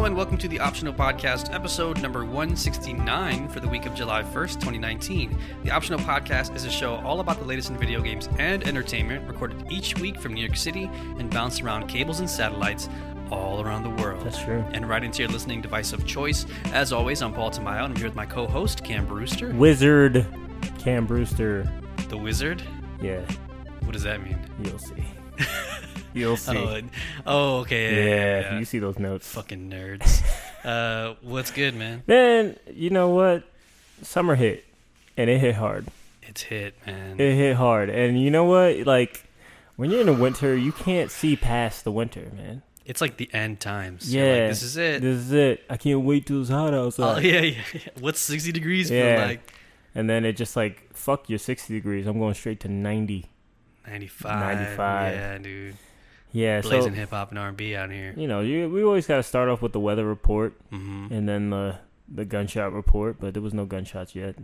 Hello and welcome to the Optional Podcast, episode number 169 for the week of July 1st, 2019. The Optional Podcast is a show all about the latest in video games and entertainment, recorded each week from New York City and bounced around cables and satellites all around the world. That's true. And right into your listening device of choice. As always, I'm Paul Tamayo, and I'm here with my co-host, Cam Brewster, Wizard Cam Brewster. the Wizard. Yeah, What does that mean? you'll see. You'll see. Oh, oh, okay. Yeah, yeah, yeah, you see those notes. Fucking nerds. uh, what's good, man? Then you know what? Summer hit, and it hit hard. It's hit, man. It hit hard, and you know what? Like when you're in the winter, you can't see past the winter, man. It's like the end times. Yeah, like, this is it. This is it. I can't wait till it's hot outside. Oh yeah, yeah, yeah. What's sixty degrees Yeah. feel like? And then it just like fuck your 60 degrees. I'm going straight to 90. Ninety five. 95. Yeah, dude. Yeah, Blazing so hip hop and R and B out here. you know, you, we always got to start off with the weather report. Mm-hmm. and then the the gunshot report, but there was no gunshots yet.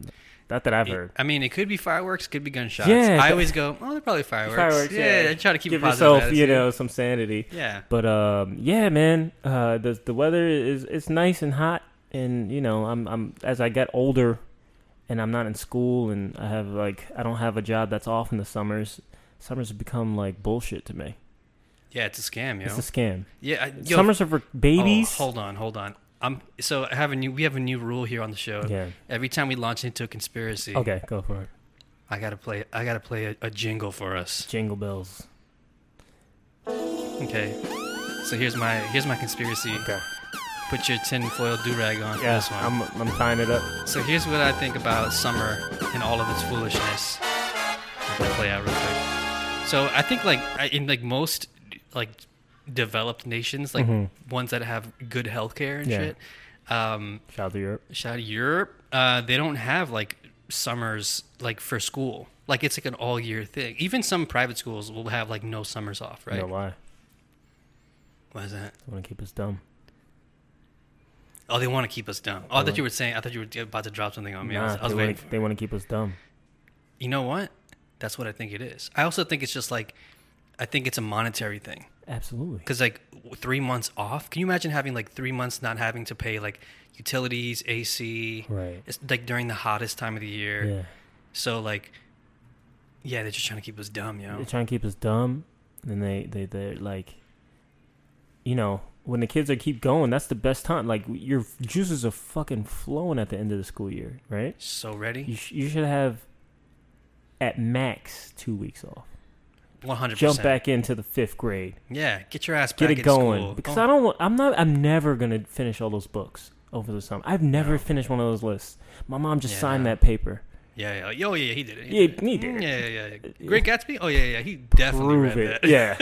Not that I've heard. I mean, it could be fireworks, could be gunshots. Yeah, I always go, oh, they're probably fireworks. Fireworks, yeah. yeah. I try to keep Give yourself, you know, some sanity. Yeah. But um, yeah, man, uh, the the weather is it's nice and hot, and you know, I'm I'm as I get older, and I'm not in school, and I have like I don't have a job that's off in the summers. Summers have become like bullshit to me. Yeah, it's a scam, yo. It's a scam. yeah. I, yo, Summers are for babies. Oh, hold on, hold on. I'm so I have a new. We have a new rule here on the show. yeah. Every time we launch into a conspiracy, Okay, go for it. I gotta play. I gotta play a, a jingle for us. Jingle bells. Okay. So here's my here's my conspiracy. Okay. Put your tinfoil do rag on for Yeah, this one. I'm I'm tying it up. So here's what I think about summer and all of its foolishness. I'm gonna play out real quick. So I think like in like most like developed nations, like Mhm. ones that have good healthcare and Yeah. shit. Um, Shout out to Europe. shout out to Europe. Uh, they don't have like summers like for school. Like it's like an all year thing. Even some private schools will have like no summers off, right? Know why? Why is that? They want to keep us dumb. Oh, they want to keep us dumb. Oh, I thought you were saying. I thought you were about to drop something on me. I was, I was they waiting. wanna- they want to keep us dumb. You know what? That's what I think it is. I also think it's just like, I think it's a monetary thing. Absolutely. Because like three months off. Can you imagine having like three months not having to pay like utilities, AC? Right. It's like during the hottest time of the year. Yeah. So like, yeah, they're just trying to keep us dumb, yo. They're trying to keep us dumb, and they they they're like, you know, when the kids are keep going, that's the best time. Like your juices are fucking flowing at the end of the school year, right? So ready? You sh- you should have at max two weeks off. One hundred Jump back into the fifth grade. Yeah, get your ass Get it going school. because Go- I don't. want- I'm not. I'm never gonna finish all those books over the summer. I've never No. finished one of those lists. My mom just Yeah, signed no. that paper. Yeah, yeah. Oh, yeah, he did it. Yeah, did it. he did. Yeah, yeah, uh, yeah. Great Gatsby? Oh, yeah, yeah. He definitely Prove read it. that. Yeah.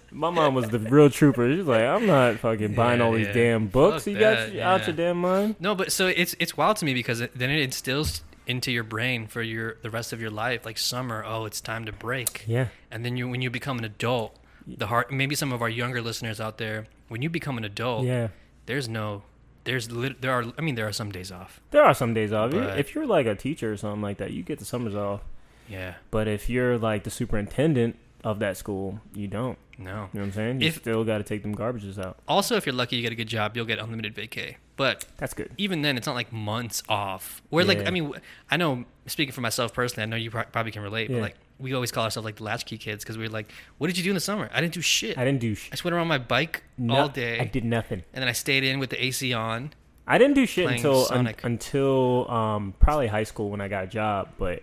My mom was the real trooper. She's like, I'm not fucking buying Yeah, all these yeah. damn books. Fuck you that, got you out yeah. your damn mind. No, but so it's it's wild to me because it, then it instills into your brain for your the rest of your life, like summer. Oh, it's time to break. Yeah. And then you when you become an adult, the heart. Maybe some of our younger listeners out there, when you become an adult, Yeah. there's no, there's lit, there are. I mean, there are some days off. There are some days off. But- if you're like a teacher or something like that, you get the summers off. Yeah. But if you're like the superintendent of that school, you don't. No. You know what I'm saying? You If- still got to take them garbages out. Also, if you're lucky, you get a good job, you'll get unlimited vacay. But That's good. even then, it's not like months off. Where like Yeah. I mean, I know speaking for myself personally, I know you probably can relate. Yeah. But like we always call ourselves like the latchkey kids because we're like, what did you do in the summer? I didn't do shit. I I, didn't do sh- just went around my bike no- all day, I did nothing. and then I stayed in with the AC on. I didn't do shit until un- until um, probably high school when I got a job. But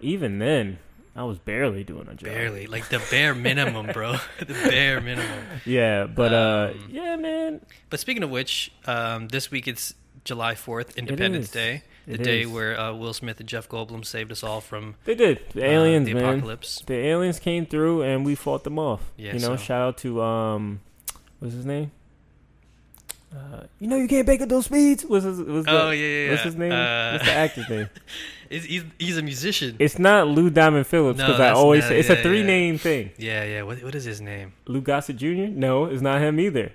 even then, I was barely doing a job. Barely, like the bare minimum, bro. the bare minimum. Yeah, but uh, Um, yeah, man. But speaking of which, um, this week it's July Fourth, Independence. Day, the It day is. where uh, Will Smith and Jeff Goldblum saved us all from They did. The uh, aliens, the man. apocalypse. The aliens came through and we fought them off. Yeah, you know, so- shout out to um, what's his name? Uh, you know you can't bake at those speeds. What's his? What's Oh the, yeah, yeah. What's his name? Uh, what's the actor's name? He's, he's, a musician. It's not Lou Diamond Phillips No, because I always not- say it's yeah, a three yeah. name thing. Yeah, yeah. What, what is his name? Lou Gossett Jr. No, it's not him either.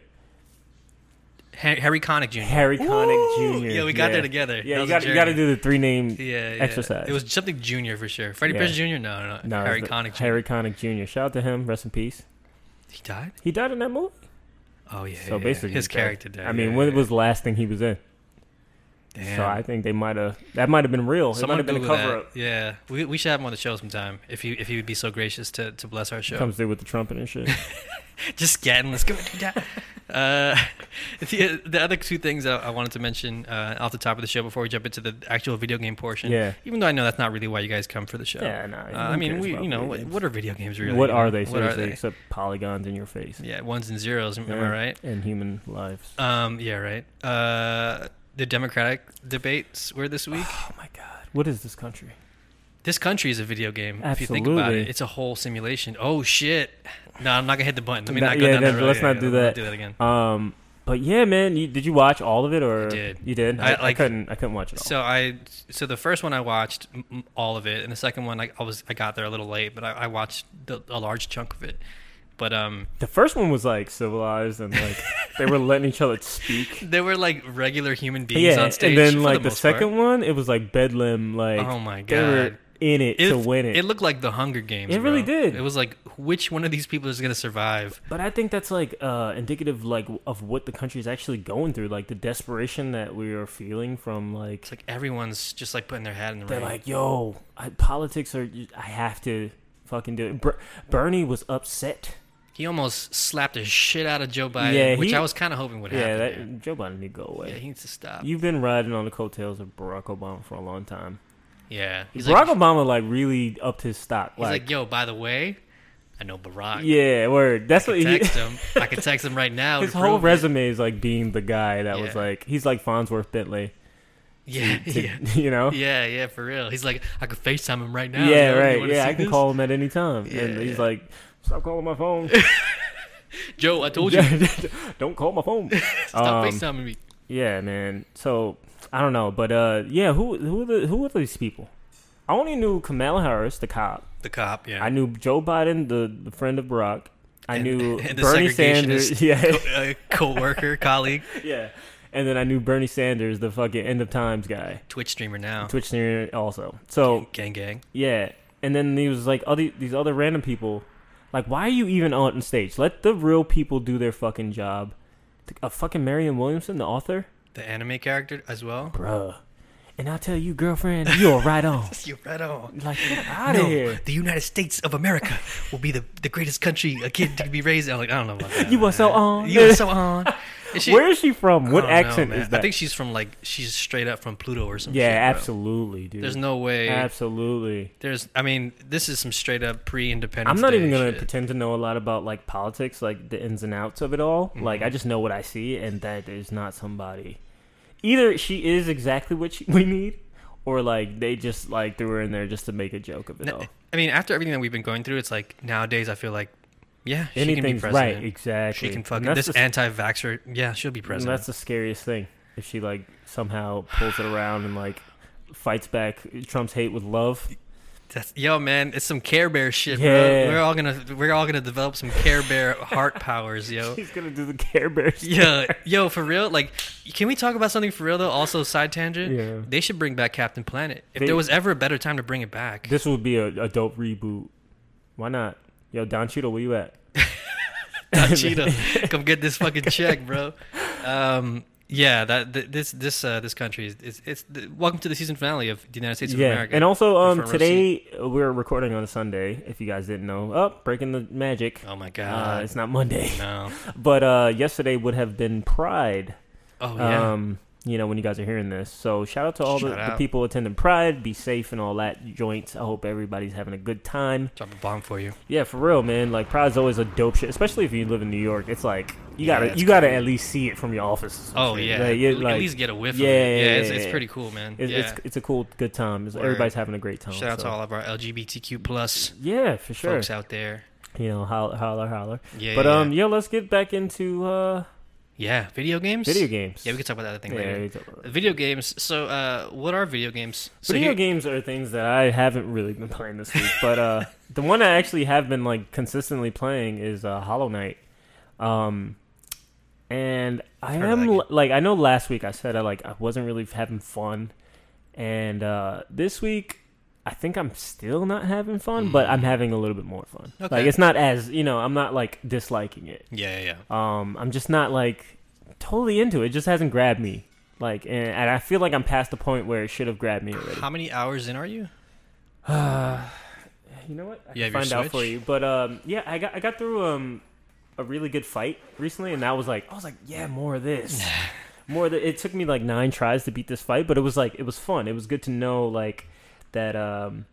Harry, Connick Jr. Harry Connick Ooh! Jr. Yeah, we got yeah. there together. Yeah, you got you got to do the three name. yeah, yeah. exercise. It was something junior for sure. Freddie Yeah. Prinze Jr. No, no, no. No, Harry Connick Jr. Harry Connick Jr. Shout out to him. Rest in peace. He died. He died in that movie. Oh yeah. So yeah, basically, his character died. I mean, yeah, when yeah. was the last thing he was in? Damn. So I think they might have that might have been real. Someone it might have been a cover that. up. Yeah, we we should have him on the show sometime if you if he would be so gracious to, to bless our show. Comes through with the trumpet and shit. Just scatting. Let's go do that. Uh, the, the other two things I, I wanted to mention uh, off the top of the show before we jump into the actual video game portion. yeah. Even though I know that's not really why you guys come for the show. Yeah, no. Uh, I mean, we you know what, what are video games really? what are they? What are they? except polygons in your face. Yeah, ones and zeros. Am I right? And human lives. Um, yeah, right. Uh, the Democratic debates were this week. Oh my god. What is this country? This country is a video game. If you think about Absolutely. it, it's a whole simulation. Oh shit! No, I'm not gonna hit the button. Let me That- not go yeah, down that road. let's Yeah, not yeah, do not that. Do that again. Um, but yeah, man, you, did you watch all of it or I did. you did? I- I, I couldn't. I couldn't watch it all. So I, so the first one I watched all of it, and the second one I, I was I got there a little late, but I, I watched the, a large chunk of it. But um, the first one was like civilized and like they were letting each other speak. they were like regular human beings Yeah, on stage. and then like the, the, most part. second one, it was like bedlam. Like oh my they were god, in it, to win it. It looked like the Hunger Games. It really did. It was like which one of these people is gonna survive? But I think that's like uh, indicative, like of what the country is actually going through, like the desperation that we are feeling from like It's like everyone's just like putting their hat in the they're ring. like, yo, I, politics are. I have to fucking do it. Ber- Bernie was upset. He almost slapped the shit out of Joe Biden, Yeah, which I was kind of hoping would yeah, happen. that man. Joe Biden need to go away. yeah, he needs to stop. You've been riding on the coattails of Barack Obama for a long time. yeah, he's Barack like, Obama like really upped his stock. he's Like, like, yo, by the way, I know Barack. yeah, word. That's I what can he. text him. I can text him right now. His whole resume is like being the guy that was like he's like Farnsworth Bentley. Yeah, to- yeah, You know. yeah, yeah, for real. He's like, I could Facetime him right now. yeah, yo. You right. wanna Yeah, I can this? call him at any time. and he's yeah. like, stop calling my phone. Joe, I told you, Don't call my phone. stop Um, Facetiming me. Yeah, man. So I don't know, but uh, yeah. Who who are the, who are these people? I only knew Kamala Harris, the cop. The cop, yeah. I knew Joe Biden, the, the friend of Barack. I And- knew and the Bernie segregationist Sanders. Yeah, Co- uh, co-worker, colleague, yeah. And then I knew Bernie Sanders, the fucking end of times guy, Twitch streamer now. Twitch streamer also. So gang, gang. yeah, and then there was like other these other random people. Like, why are you even on stage? Let the real people do their fucking job. A fucking Marianne Williamson, the author, The anime character as well. bruh. And I tell you, girlfriend, you're right on. You're right on. Like, get out of No, here. the United States of America will be the, the greatest country a kid to be raised in. I'm like, I don't know about that. You are so on. You are so on. She- Where is she from? What don't know, accent is that? I think she's from like she's straight up from Pluto or something. yeah, absolutely, dude. There's no way. absolutely. There's. I mean, this is some straight up pre-independence. I'm not Day even gonna shit. pretend to know a lot about like politics, like the ins and outs of it all. Like Mhm. I just know what I see, and that is not somebody. Either she is exactly what she, we need, or like they just like threw her in there just to make a joke of it No, all. I mean, after everything that we've been going through, it's like nowadays I feel like, yeah, she can be president. right, exactly. She can fucking this the- anti-vaxxer. Yeah, she'll be president. That's the scariest thing. If she like somehow pulls it around and like fights back Trump's hate with love. That's, yo, man, it's some Care Bear shit, Yeah. bro. We're all gonna we're all gonna develop some Care Bear heart powers, yo. She's gonna do the Care Bears. Yeah, yo, for real. Like, can we talk about something for real though? Also, side tangent. Yeah. They should bring back Captain Planet. If They- there was ever a better time to bring it back, This would be a, a dope reboot. Why not? Yo, Don Cheadle, where you at? Don Cheetah, come get this fucking check, bro. Um, yeah, that th- this this uh, this country is it's, it's the, welcome to the season finale of the United States of yeah, America. and also um today uh, we're recording on a Sunday. If you guys didn't know, oh breaking the magic. oh my Uh, god, it's not Monday, no. but uh, yesterday would have been Pride. Oh yeah. Um, you know when you guys are hearing this. So shout out to all the, the people attending Pride. Be safe and all that joints. I hope everybody's having a good time. Drop a bomb for you. Yeah, for real, man. Like Pride's always a dope shit, especially if you live in New York. It's like you Yeah, gotta you gotta cool. at least see it from your office. Oh yeah, Like, you- at like, least get a whiff. yeah, of it. yeah, yeah, it's, yeah, it's pretty cool, man. It's, yeah. it's it's a cool good time. Everybody's having a great time. Shout out to all of our LGBTQ plus Yeah, for sure. folks out there. You know, holler, holler, holler. Yeah, But um, yeah, let's get back into uh yeah, video games. video games. Yeah, we can talk about that other thing Yeah, later. we talk about that. Video games. So, uh, what are video games? So video here- games are things that I haven't really been playing this week, but uh, the one I actually have been like consistently playing is uh, Hollow Knight. Um, and I am that game. l- like I know last week I said I like I wasn't really having fun, and uh, this week I think I'm still not having fun, but I'm Mm. having a little bit more fun. Okay. Like it's not as you know, I'm not like disliking it. Yeah, yeah, yeah. Um, I'm just not like totally into it. It just hasn't grabbed me. Like, and, and I feel like I'm past the point where it should have grabbed me already. How many hours in are you? Uh, you know what? I You can find out for you. But um, yeah, I got I got through um a really good fight recently, and that was like I was like, yeah, more of this, more. Of the, it took me like nine tries to beat this fight, but it was like it was fun. It was good to know like that um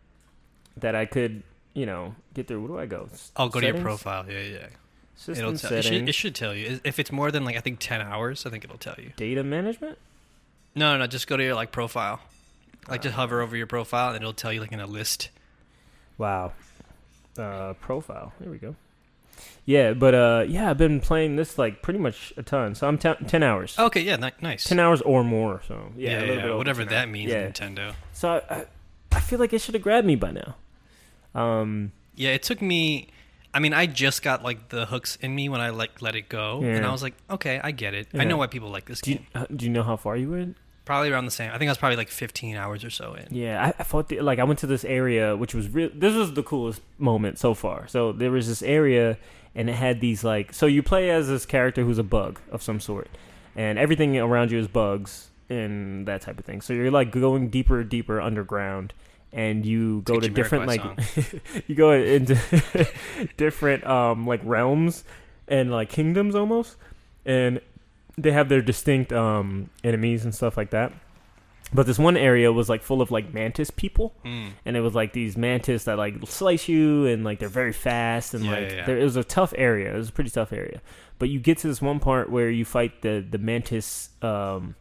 that I could you know get through. Where do I go? S- I'll go to your profile. Yeah, yeah. System It'll tell. It should, it should tell you if it's more than like I think ten hours. I think it'll tell you. data management. No, no, no. Just go to your like profile. Like just hover over your profile and it'll tell you like in a list. Wow. Uh, profile. There we go. Yeah, but uh, yeah, I've been playing this like pretty much a ton. So I'm ten, 10 hours. Okay, yeah, ni- nice. Ten hours or more. So yeah, yeah, a yeah, bit whatever that hours. means, Yeah. Nintendo. So I, I, I feel like it should have grabbed me by now. Um, Yeah, it took me. I mean, I just got like the hooks in me when I like let it go, and I was like, okay, I get it. I know why people like this do you, game. uh, do you know how far you were? Probably around the same. I think I was probably like 15 hours or so in. Yeah, I, I thought the, like I went to this area, which was real. This was the coolest moment so far. So there was this area, and it had these like. So you play as this character who's a bug of some sort, and everything around you is bugs and that type of thing. So you're like going deeper, and deeper underground, and you go to different like you go into different um like realms and like kingdoms almost, and they have their distinct um enemies and stuff like that. But this one area was like full of like mantis people, Mm. and it was like these mantis that like slice you, and like they're very fast, and Yeah, like yeah, yeah. There, it was a tough area. It was a pretty tough area. But you get to this one part where you fight the the mantis um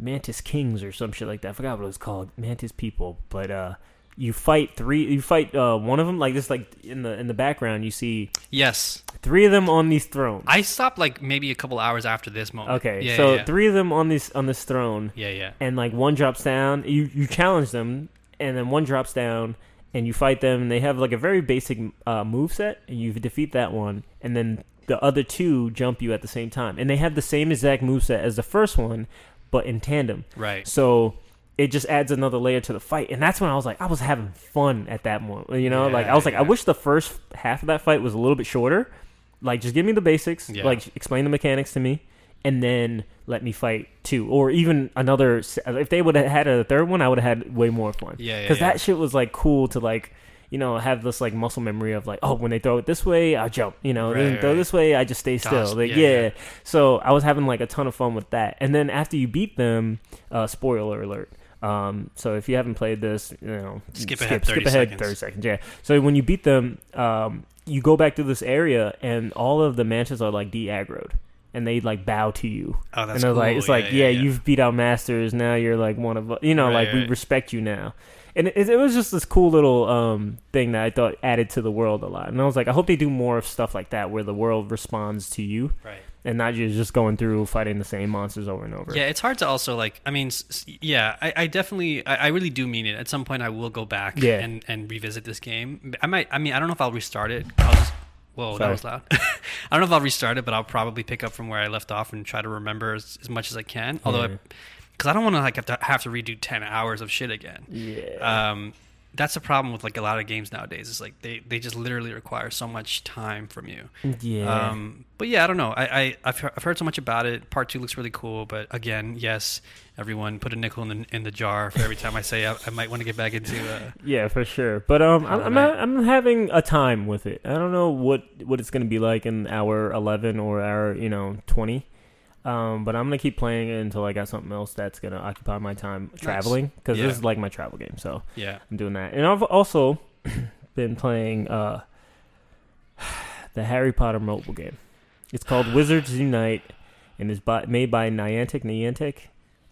mantis kings or some shit like that. I forgot what it was called, mantis people. But uh, you fight three. You fight uh one of them like this. Like in the in the background, you see Yes, three of them on these thrones. I stopped like maybe a couple hours after this moment. okay, Yeah, so yeah, three of them on this on this throne, yeah, yeah. and like one drops down. You you challenge them, and then one drops down, and you fight them. And they have like a very basic uh, move set, and you defeat that one, and then the other two jump you at the same time, and they have the same exact move set as the first one, but in tandem. Right. So it just adds another layer to the fight, and that's when I was like, I was having fun at that moment. You know, like I was like, I wish the first half of that fight was a little bit shorter. Like, just give me the basics, Yeah. like explain the mechanics to me, and then let me fight two, or even another. If they would have had a third one, I would have had way more fun. Yeah, yeah, because yeah. that shit was like cool to like. You know, have this like muscle memory of like, oh, when they throw it this way, I jump. You know, then Right, throw this way, I just stay Dodge, still. Like, yeah, yeah, yeah. So I was having like a ton of fun with that. And then after you beat them, uh, spoiler alert. Um, so if you haven't played this, you know, Skip ahead 30 skip ahead seconds. thirty seconds. Yeah. So when you beat them, um, you go back to this area, and all of the mansions are like de-aggroed, and they like bow to you. Oh, that's and they're cool. like, it's like, yeah, yeah, you've beat out masters. Now you're like one of, us. you know, Right, like we respect you now. And it, it was just this cool little um, thing that I thought added to the world a lot. And I was like, I hope they do more of stuff like that where the world responds to you right. and not just just going through fighting the same monsters over and over. Yeah, it's hard to also like. I mean, yeah, I, I definitely, I, I really do mean it. At some point, I will go back Yeah. and and revisit this game. I might. I mean, I don't know if I'll restart it. I'll just. Whoa, that was loud. I don't know if I'll restart it, but I'll probably pick up from where I left off and try to remember as, as much as I can. Although, Yeah. Because I, don't want to like have to have to redo ten hours of shit again. Yeah. Um, that's the problem with like a lot of games nowadays. Is like they, they just literally require so much time from you. yeah. Um, but yeah, I don't know. I, I I've, heard, I've heard so much about it. Part two looks really cool, but again, yes, everyone put a nickel in the in the jar for every time I say I, I might want to get back into. Uh, yeah, for sure. But um, I'm I'm, Knight. I'm having a time with it. I don't know what what it's gonna be like in hour eleven or hour you know twenty. Um, but I'm gonna keep playing it until I got something else that's gonna occupy my time traveling because Yeah. this is like my travel game. So yeah, I'm doing that, and I've also been playing uh the Harry Potter mobile game. It's called Wizards Unite, and is by, made by Niantic. Niantic,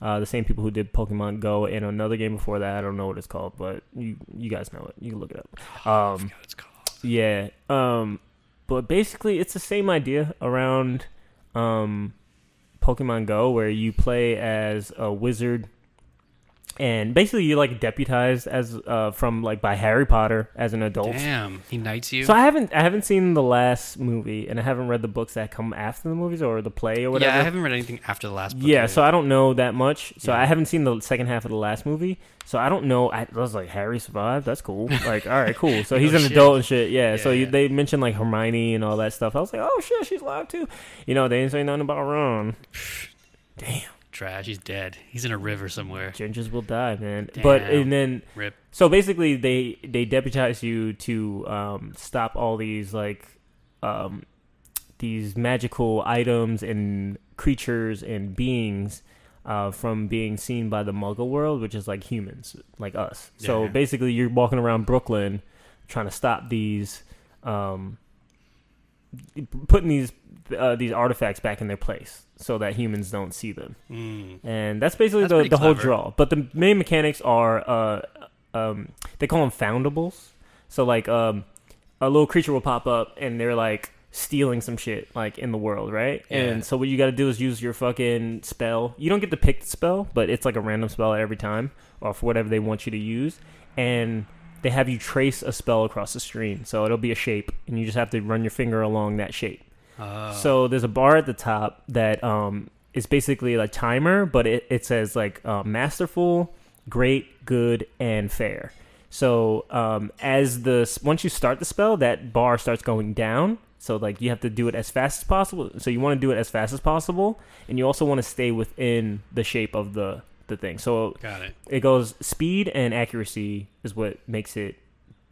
uh, the same people who did Pokemon Go and another game before that. I don't know what it's called, but you you guys know it. You can look it up. I Um, forgot what it's called. yeah. Um, but basically, it's the same idea around um, Pokemon Go, where you play as a wizard and basically you're like deputized as uh, from like by Harry Potter as an adult. Damn, he knights you. So I haven't I haven't seen the last movie, and I haven't read the books that come after the movies or the play or whatever. yeah, I haven't read anything after the last. book Yeah, so I don't know that much. So Yeah. I haven't seen the second half of the last movie. So I don't know. I, I was like, Harry survived. That's cool. Like, all right, cool. So he's Oh, an shit. adult and shit. Yeah. so Yeah. you, they mentioned like Hermione and all that stuff. I was like, oh shit, she's alive too. You know, they didn't say nothing about Ron. Damn, trash. He's dead. He's in a river somewhere. gingers will die, man. But and then Rip. so basically they they deputize you to um, stop all these like um, these magical items and creatures and beings uh, from being seen by the Muggle world, which is like humans, like us. So basically, you're walking around Brooklyn trying to stop these, um, putting these uh, these artifacts back in their place so that humans don't see them Mm. and that's basically That's the, the whole draw. But the main mechanics are, uh, um, they call them foundables. So like, um, a little creature will pop up and they're like stealing some shit like in the world, right? Yeah. And so what you got to do is use your fucking spell. You don't get to pick the spell, but it's like a random spell every time, or for whatever they want you to use, and they have you trace a spell across the screen. So it'll be a shape, and you just have to run your finger along that shape. Oh. So there's a bar at the top that um is basically a timer, but it, it says like uh, masterful, great, good, and fair. So um, as the once you start the spell, that bar starts going down. So like you have to do it as fast as possible. So you want to do it as fast as possible, and you also want to stay within the shape of the the thing. So got it. it goes speed and accuracy is what makes it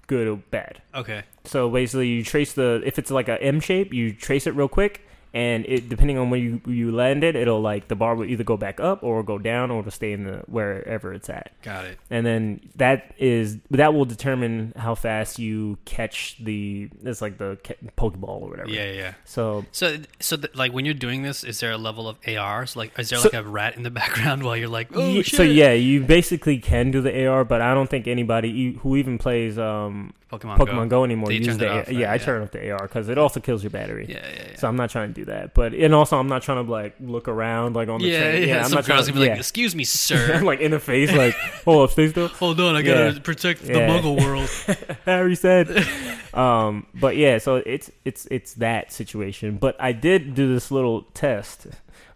good or bad. Okay. So basically, you trace the if it's like a M shape, you trace it real quick, and it depending on where you you land it, it'll like the bar will either go back up or go down or it'll stay in the wherever it's at. Got it. And then that is that will determine how fast you catch the it's like the Pokeball or whatever. Yeah, yeah. So So, so th- like when you're doing this, is there a level of AR? So, like, is there So- like a rat in the background while you're like, oh shit? so yeah, you basically can do the AR, but I don't think anybody who even plays um, Pokemon, Pokemon Go, anymore They uses the off, yeah, right? I Yeah. turn off the AR because it also kills your battery. Yeah, yeah, yeah. So I'm not trying to do that. But and also I'm not trying to like look around like on the yeah, train. yeah. yeah. I'm Some not trying girls to gonna be like. "Excuse me, sir. like in the face, like, oh, up, stay still. Hold on, I gotta protect the. Muggle world." Harry said. um, but yeah, so it's it's it's that situation. But I did do this little test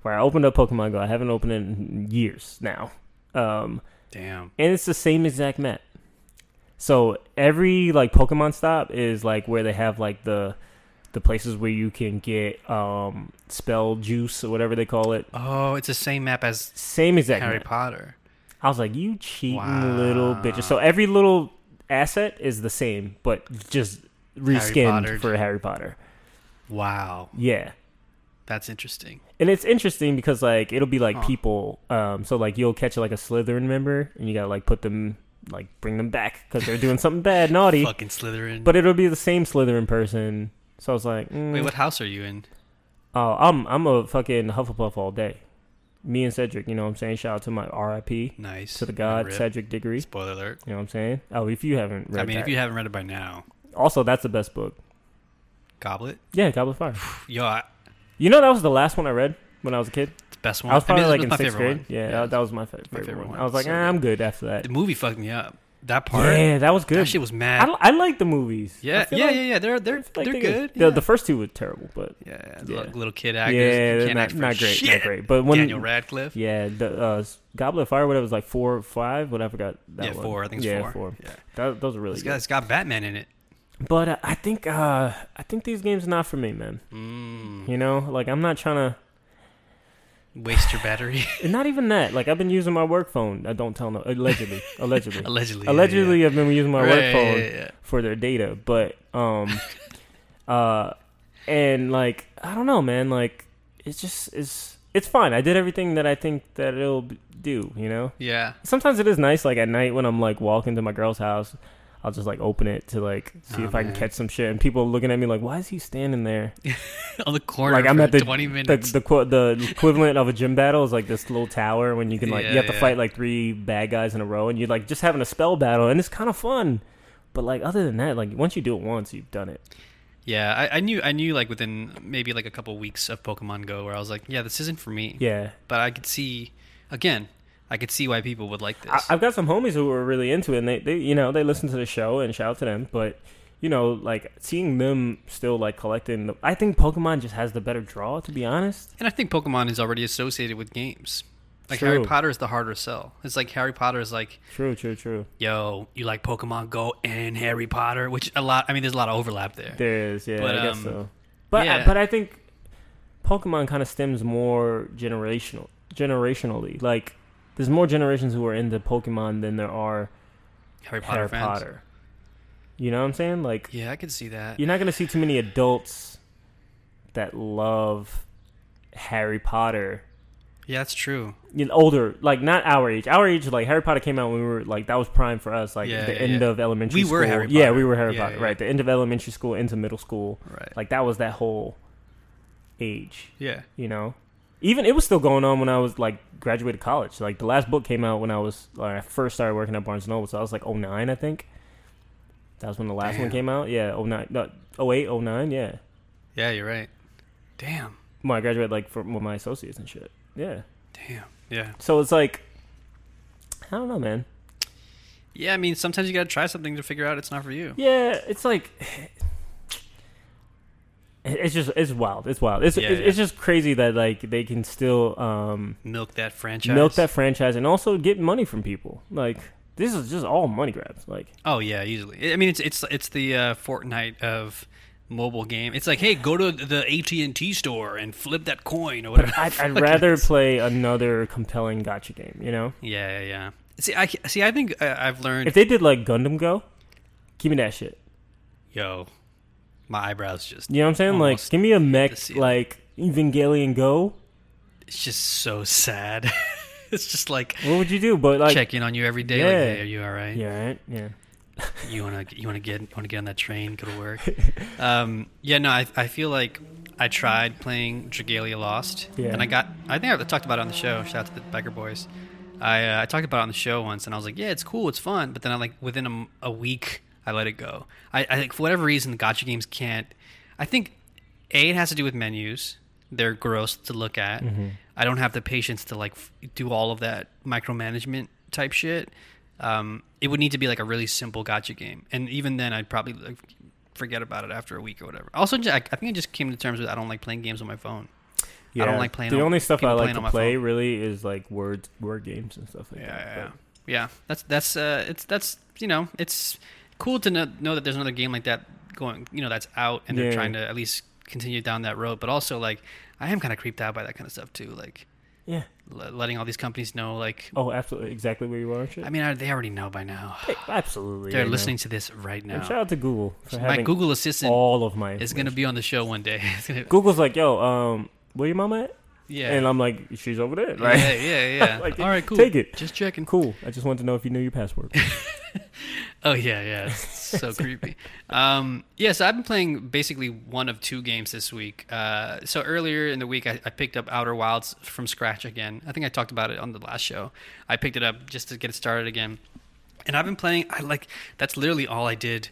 where I opened up Pokemon Go. I haven't opened it in years now, um, Damn. and it's the same exact map. So every like Pokemon stop is like where they have like the the places where you can get um spell juice or whatever they call it. Oh, it's the same map as Same exact Harry map. Potter. I was like, you cheating Wow. little bitches. So every little asset is the same, but just reskinned Pottered. for Harry Potter. Wow, Yeah. that's interesting. And it's interesting because like it'll be like Huh. people, um, so like you'll catch like a Slytherin member and you gotta like put them, like bring them back because they're doing something bad, naughty. Fucking Slytherin. But it'll be the same Slytherin person. So I was like, mm, Wait, what house are you in? Oh, I'm I'm a fucking Hufflepuff all day. Me and Cedric, you know what I'm saying? Shout out to my RIP Nice. to the god Rip. Cedric Diggory. Spoiler alert. You know what I'm saying? Oh, if you haven't read I mean, that. if you haven't read it by now, Also, that's the best book. Goblet. Yeah, Goblet of Fire. Yo, I, You know that was the last one I read when I was a kid. it's the best one. I was probably mean, like that's in my sixth grade. one. Yeah, that, was my, fa- favorite, favorite one. one. I was like, So good. I'm good after that. The movie fucked me up. That part. Yeah, that was good. That shit was mad. I like the movies. Yeah, yeah, like- yeah, yeah. They're they're like they're good. The, yeah. the first two were terrible, but yeah, yeah, Yeah. Little, kid actors. yeah, can't not, act not great, shit. not great. But when Daniel Radcliffe. yeah, the uh, Goblet of Fire, whatever was like four, or five, what I forgot. That yeah, one. four. I think it's yeah, four. Yeah. That, those are really This good. guy's got Batman in it. But uh, I think uh, I think these games are not for me, man. Mm. You know, like I'm not trying to. Waste your battery. And not even that. Like I've been using my work phone. I don't tell no. Allegedly, allegedly, Allegedly. allegedly, yeah. I've been using my Right, work phone yeah, for their data. But um, uh, and like I don't know, man. Like it's just it's it's fine. I did everything that I think that it'll do. You know. Yeah. Sometimes it is nice. Like at night when I'm like walking to my girl's house. I'll just like open it to like see Oh, if I can catch some shit, and people looking at me like, "Why is he standing there?" On the corner Like, I'm at the- 20 the minutes. the qu- the equivalent of a gym battle is like this little tower when you can like you Yeah, have to fight like three bad guys in a row and you're like just having a spell battle and it's kind of fun. But like other than that, like once you do it once, you've done it. yeah, I, I knew I knew like within maybe like a couple weeks of Pokemon Go where I was like, yeah, this isn't for me. Yeah, But I could see again, I could see why people would like this. I, I've got some homies who were really into it, and they, they, you know, they listen to the show, and shout out to them. But you know, like seeing them still like collecting. The, I think Pokemon just has the better draw, to be honest. and I think Pokemon is already associated with games. Like True. Harry Potter is the harder sell. It's like Harry Potter is like, True, true, true. yo, you like Pokemon Go and Harry Potter, which a lot. I mean, there's a lot of overlap there. There is, yeah, But, I guess um, so. But yeah. I, but I think Pokemon kind of stems more generational, generationally. Like, there's more generations who are into Pokemon than there are Harry Potter Harry fans. Potter. You know what I'm saying? Like, Yeah, I can see that. you're not gonna see too many adults that love Harry Potter. Yeah, that's true. You know, older, like not our age. Our age, like Harry Potter came out when we were like that was prime for us. Like Yeah, the yeah, end yeah. of elementary. We school. were Harry Potter. Yeah, we were Harry Potter. Right, the end of elementary school into middle school. Right. Like that was that whole age. yeah. You know, even it was still going on when I was like graduated college. Like the last book came out when I was like I first started working at Barnes Noble. So I was like 09, I think. That was when the last one came out. Yeah, 09, no, 08, 09, Yeah. Yeah, you're right. Damn. Well, I graduated like from with my associates and shit. Yeah. Damn. Yeah. So it's like, I don't know, man. Yeah, I mean, sometimes you gotta try something to figure out it's not for you. Yeah, it's like, it's just it's wild. It's wild. It's Yeah, it's, yeah. it's just crazy that like they can still um Milk that franchise. milk that franchise and also get money from people. Like this is just all money grabs. Like Oh yeah, easily. I mean, it's it's it's the uh, Fortnite of mobile game. It's like, hey, go to the AT and T store and flip that coin or whatever. I'd, I'd rather is. play another compelling gacha game. You know, Yeah, yeah, yeah. See, I see. I think uh, I've learned. if they did like Gundam Go, give me that shit. yo, my eyebrows just. You know what I'm saying? Like, give me a mech like Evangelion Go. It's just so sad. it's just like What would you do? But like, check in on you every day. Yeah. Like, hey, are you all right? yeah, right, yeah. You wanna you wanna get wanna get on that train, go to work. um, yeah, no, I I feel like I tried playing Dragalia Lost, Yeah. and I got I think I talked about it on the show. Shout out to the Biker Boys. I uh, I talked about it on the show once, and I was like, yeah, it's cool, it's fun. But then I like within a week, I let it go. I, I think for whatever reason, the gacha games can't. I think a it has to do with menus. They're gross to look at. Mm-hmm. I don't have the patience to like f- do all of that micromanagement type shit. Um, it would need to be like a really simple gacha game, and even then, I'd probably like, forget about it after a week or whatever. Also, I I think I just came to terms with I don't like playing games on my phone. Yeah. I don't like playing The on- only stuff I like to play phone. really is like word word games and stuff like Yeah, that. yeah, But- yeah. That's that's uh, it's that's you know, it's cool to know, know that there's another game like that going, you know, that's out, and they're Yeah. trying to at least continue down that road. But also, like, I am kind of creeped out by that kind of stuff too, like yeah. l- letting all these companies know, like, Oh, absolutely, exactly where you are. I mean, I, they already know by now. Hey, absolutely. They're they know. listening to this right now. And shout out to Google for My having Google Assistant all of my. is going to be on the show one day. Google's like, yo, um, where your mama at? Yeah. And I'm like, she's over there, right? Yeah, yeah, yeah. Like, All right, cool. take it. Just checking. Cool. I just wanted to know if you knew your password. Oh yeah, yeah. It's so creepy. Um, yeah, so I've been playing basically one of two games this week. Uh, so earlier in the week, I, I picked up Outer Wilds from scratch again. I think I talked about it on the last show. I picked it up just to get it started again, and I've been playing. I like that's literally all I did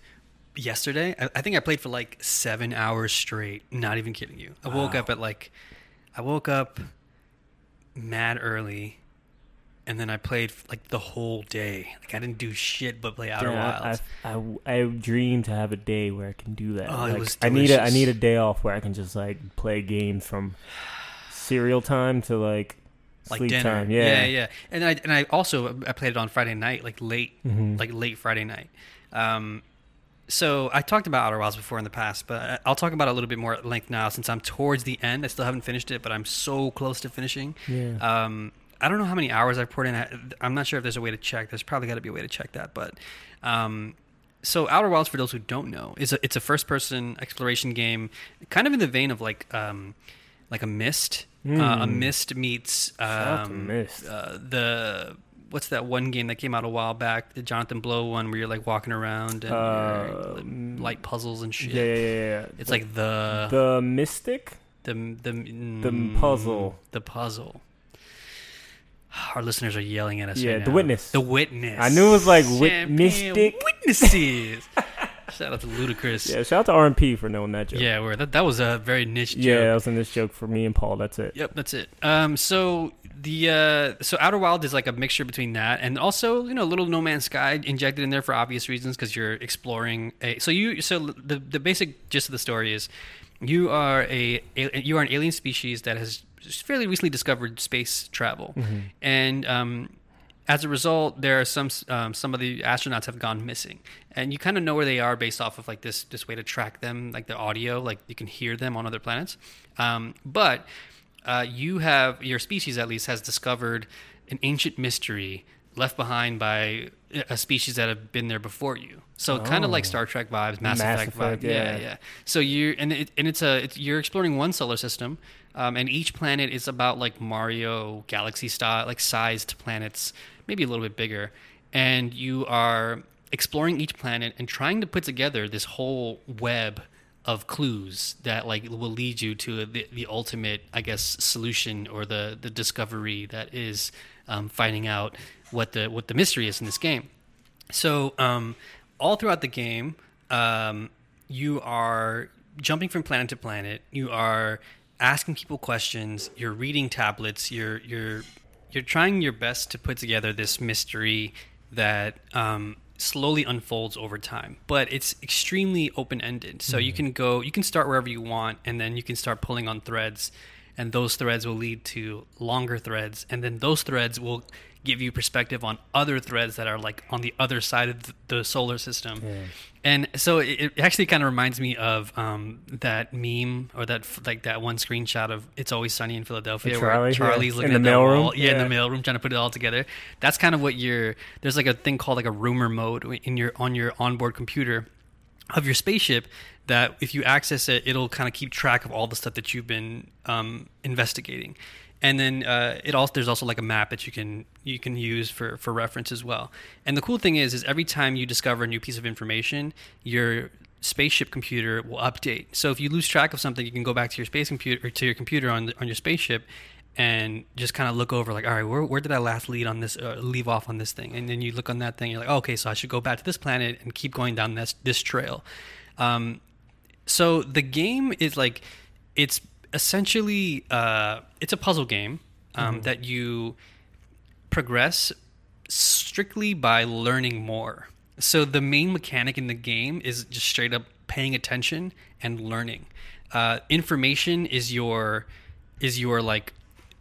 yesterday. I, I think I played for like seven hours straight. Not even kidding you. I woke Wow. up at like, I woke up mad early. And then I played like the whole day. Like I didn't do shit but play Outer Yeah, Wilds. I, I, I dream to have a day where I can do that. Oh, it Like, was I need a I need a day off where I can just like play games from cereal time to like like sleep dinner. time. yeah, Yeah, yeah. And I and I also I played it on Friday night, like late, Mhm. like late Friday night. Um, so I talked about Outer Wilds before in the past, but I'll talk about it a little bit more at length now since I'm towards the end. I still haven't finished it, but I'm so close to finishing. Yeah. Um, I don't know how many hours I've poured in. I'm not sure if there's a way to check. There's probably got to be a way to check that, but. Um, so Outer Wilds, for those who don't know, is a, it's a first-person exploration game, kind of in the vein of like um, like a Myst. Uh, a Mm. Myst meets um, Myst. uh, the what's that one game that came out a while back, the Jonathan Blow one, where you're like walking around and Uh, light puzzles and shit. yeah, yeah, yeah, yeah. It's like the the mystic. the the the mm, puzzle. The puzzle. Our listeners are yelling at us. Yeah, right The now. Witness. The witness. I knew it was like wit- mystic. witnesses. Shout out to Ludacris. Yeah, shout out to RMP for knowing that joke. Yeah, where that that was a very niche joke. Yeah, that was in this joke for me and Paul. That's it. Yep, that's it. Um, so the uh, so Outer Wild is like a mixture between that and also you know a little No Man's Sky injected in there for obvious reasons because you're exploring a. So you so the the basic gist of the story is you are a you are an alien species that has fairly recently discovered space travel, Mm-hmm. and um, as a result, there are some um, some of the astronauts have gone missing, and you kind of know where they are based off of like this this way to track them, like the audio, like you can hear them on other planets. Um, but uh, you have your species at least has discovered an ancient mystery left behind by a species that have been there before you. So kind of like Oh. Star Trek vibes, Mass, Mass Effect, Effect, vibe. Yeah, yeah. yeah. So you're and it, and it's a it's, you're exploring one solar system, um, and each planet is about like Mario Galaxy style, like sized planets, maybe a little bit bigger, and you are exploring each planet and trying to put together this whole web of clues that like will lead you to the, the ultimate i guess solution or the the discovery that is um, finding out what the what the mystery is in this game so um, all throughout the game um, you are jumping from planet to planet. You are asking people questions. You're reading tablets. You're you're you're trying your best to put together this mystery that um, slowly unfolds over time. But it's extremely open-ended. So you can go you can start wherever you want and then you can start pulling on threads. And those threads will lead to longer threads. And then those threads will give you perspective on other threads that are like on the other side of the solar system Yeah. and so it, it actually kind of reminds me of um, that meme or that like that one screenshot of "It's Always Sunny in Philadelphia" With where Charlie, yeah. Charlie's looking In at the mailroom? wall, yeah, in Yeah. the mailroom, trying to put it all together. That's kind of what you're. There's like a thing called like a rumor mode in your on your onboard computer of your spaceship that if you access it, it'll kind of keep track of all the stuff that you've been um, investigating. And then uh, it also there's also like a map that you can you can use for, for reference as well. And the cool thing is is every time you discover a new piece of information, your spaceship computer will update. So if you lose track of something, you can go back to your space computer or to your computer on on your spaceship and just kind of look over like all right where, where did i last lead on this uh, leave off on this thing and then you look on that thing you're like oh, okay so i should go back to this planet and keep going down this this trail um, so the game is like it's essentially uh, it's a puzzle game um, that you progress strictly by learning more. So the main mechanic in the game is just straight up paying attention and learning. Uh, information is your is your like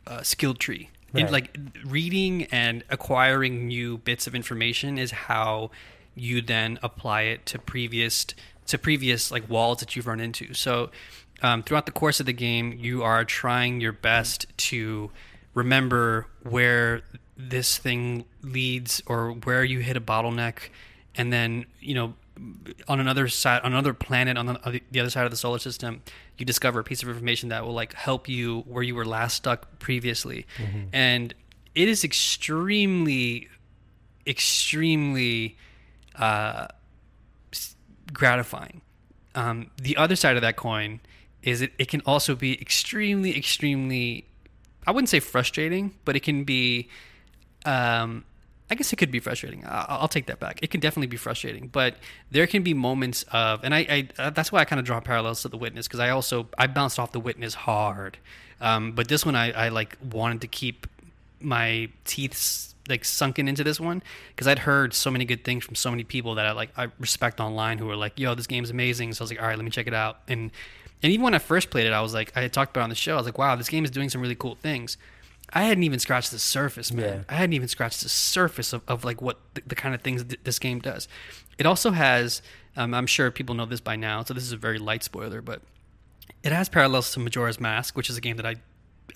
uh, skill tree. In, like reading and acquiring new bits of information is how you then apply it to previous to previous like walls that you've run into. So um, throughout the course of the game you are trying your best to remember where this thing leads or where you hit a bottleneck and then you know on another side on another planet on the, on the other side of the solar system you discover a piece of information that will like help you where you were last stuck previously. And it is extremely extremely uh, gratifying. Um, the other side of that coin is it, it can also be extremely extremely i wouldn't say frustrating but it can be um, I guess it could be frustrating. I'll, I'll take that back. It can definitely be frustrating, but there can be moments of, and I, I uh, that's why I kind of draw parallels to the witness because I also I bounced off the witness hard, um, but this one I, I like wanted to keep my teeth like sunken into this one because I'd heard so many good things from so many people that I like I respect online who are like, "Yo, this game's amazing." So I was like, "All right, let me check it out." And and even when I first played it, I was like, I had talked about it on the show. I was like, "Wow, this game is doing some really cool things." I hadn't even scratched the surface, man. Yeah. I hadn't even scratched the surface of, of like what the, the kind of things th- this game does. It also has, um, I'm sure people know this by now, so this is a very light spoiler, but it has parallels to Majora's Mask, which is a game that I,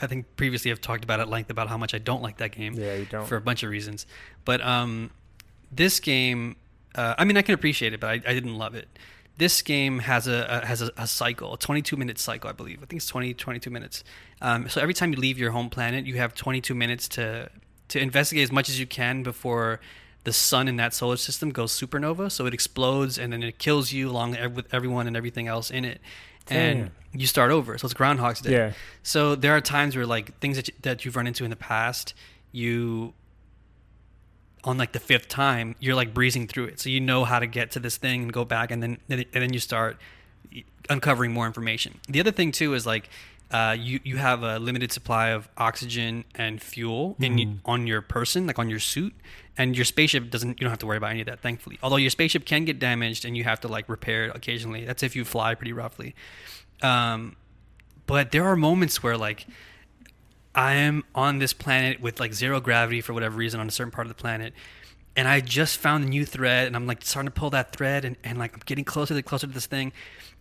I think previously I've talked about at length about how much I don't like that game Yeah, you don't. for a bunch of reasons. But um, this game, uh, I mean, I can appreciate it, but I, I didn't love it. This game has a, a has a, a cycle, a 22 minute cycle, I believe. I think it's 20, 22 minutes. Um, so every time you leave your home planet, you have 22 minutes to to investigate as much as you can before the sun in that solar system goes supernova. So it explodes and then it kills you along with everyone and everything else in it. And Damn. you start over. So it's Groundhog's Day. Yeah. So there are times where like things that you, that you've run into in the past, you on like the fifth time, you're like breezing through it. So you know how to get to this thing and go back, and then and then you start uncovering more information. The other thing too is like uh, you you have a limited supply of oxygen and fuel in Mhm. on your person, like on your suit, and your spaceship doesn't. You don't have to worry about any of that, thankfully. Although your spaceship can get damaged and you have to like repair it occasionally. That's if you fly pretty roughly. Um, but there are moments where like I am on this planet with like zero gravity for whatever reason on a certain part of the planet. And I just found a new thread and I'm like starting to pull that thread and, and like I'm getting closer to closer to this thing.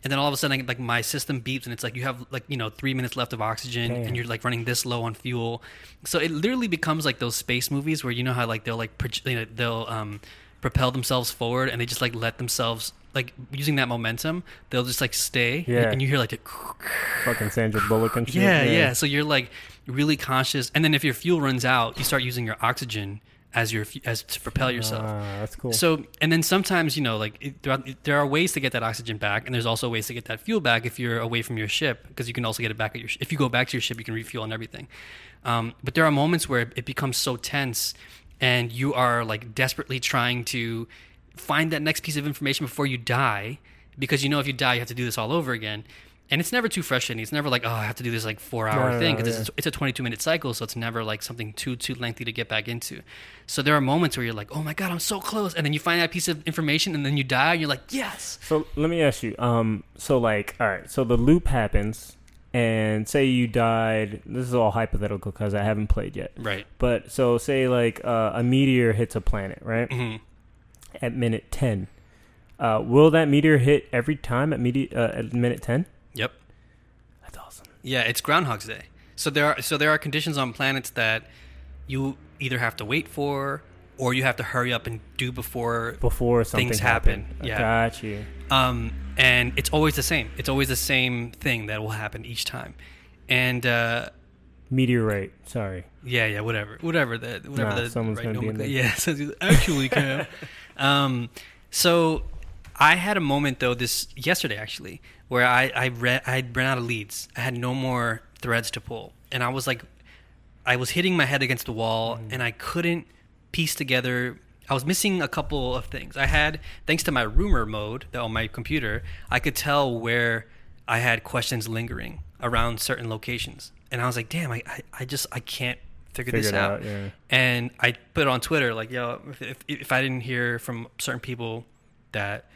And then all of a sudden I, like my system beeps and it's like you have like, you know, three minutes left of oxygen Damn. and you're like running this low on fuel. So it literally becomes like those space movies where you know how like they'll like proj- you know, they'll um propel themselves forward and they just like let themselves like using that momentum, they'll just like stay Yeah. and you hear like a Fucking Sandra Bullock and shit. yeah, yeah, So you're like really conscious, and then if your fuel runs out, you start using your oxygen as your as to propel yourself. Ah, that's cool. So and then sometimes you know like it, there, are, there are ways to get that oxygen back, and there's also ways to get that fuel back if you're away from your ship because you can also get it back at your sh- if you go back to your ship you can refuel and everything. Um, but there are moments where it becomes so tense, and you are like desperately trying to find that next piece of information before you die because you know if you die you have to do this all over again. And it's never too frustrating. It's never like, oh, I have to do this like four hour No, no, thing no, because yeah. it's, it's a 22 minute cycle, so it's never like something too too lengthy to get back into. So there are moments where you're like, oh my god, I'm so close, and then you find that piece of information, and then you die, and you're like, yes. So let me ask you. Um, so like, all right. So the loop happens, and say you died. This is all hypothetical because I haven't played yet. Right. But so say like uh, a meteor hits a planet, right? hmm At minute ten. Uh, will that meteor hit every time at medi- uh, at minute ten? Yep. That's awesome. Yeah, it's Groundhog's Day. So there are so there are conditions on planets that you either have to wait for or you have to hurry up and do before. Before something Things happen, happened. yeah. Got you. Um, and it's always the same. It's always the same thing that will happen each time. And uh, Meteorite. Sorry. Yeah, yeah, whatever, whatever the whatever Nah, the someone's right gonna be in there. Yeah, so actually, Cam. um, so I had a moment though this yesterday actually where I I read I ran out of leads. I had no more threads to pull, and I was like, I was hitting my head against the wall, Mm. and I couldn't piece together. I was missing a couple of things. I had, thanks to my rumor mode that on my computer, I could tell where I had questions lingering around certain locations, and I was like, damn, I I, I just I can't figure, Figure this out. out. Yeah. And I put it on Twitter like, yo, if, if, if I didn't hear from certain people that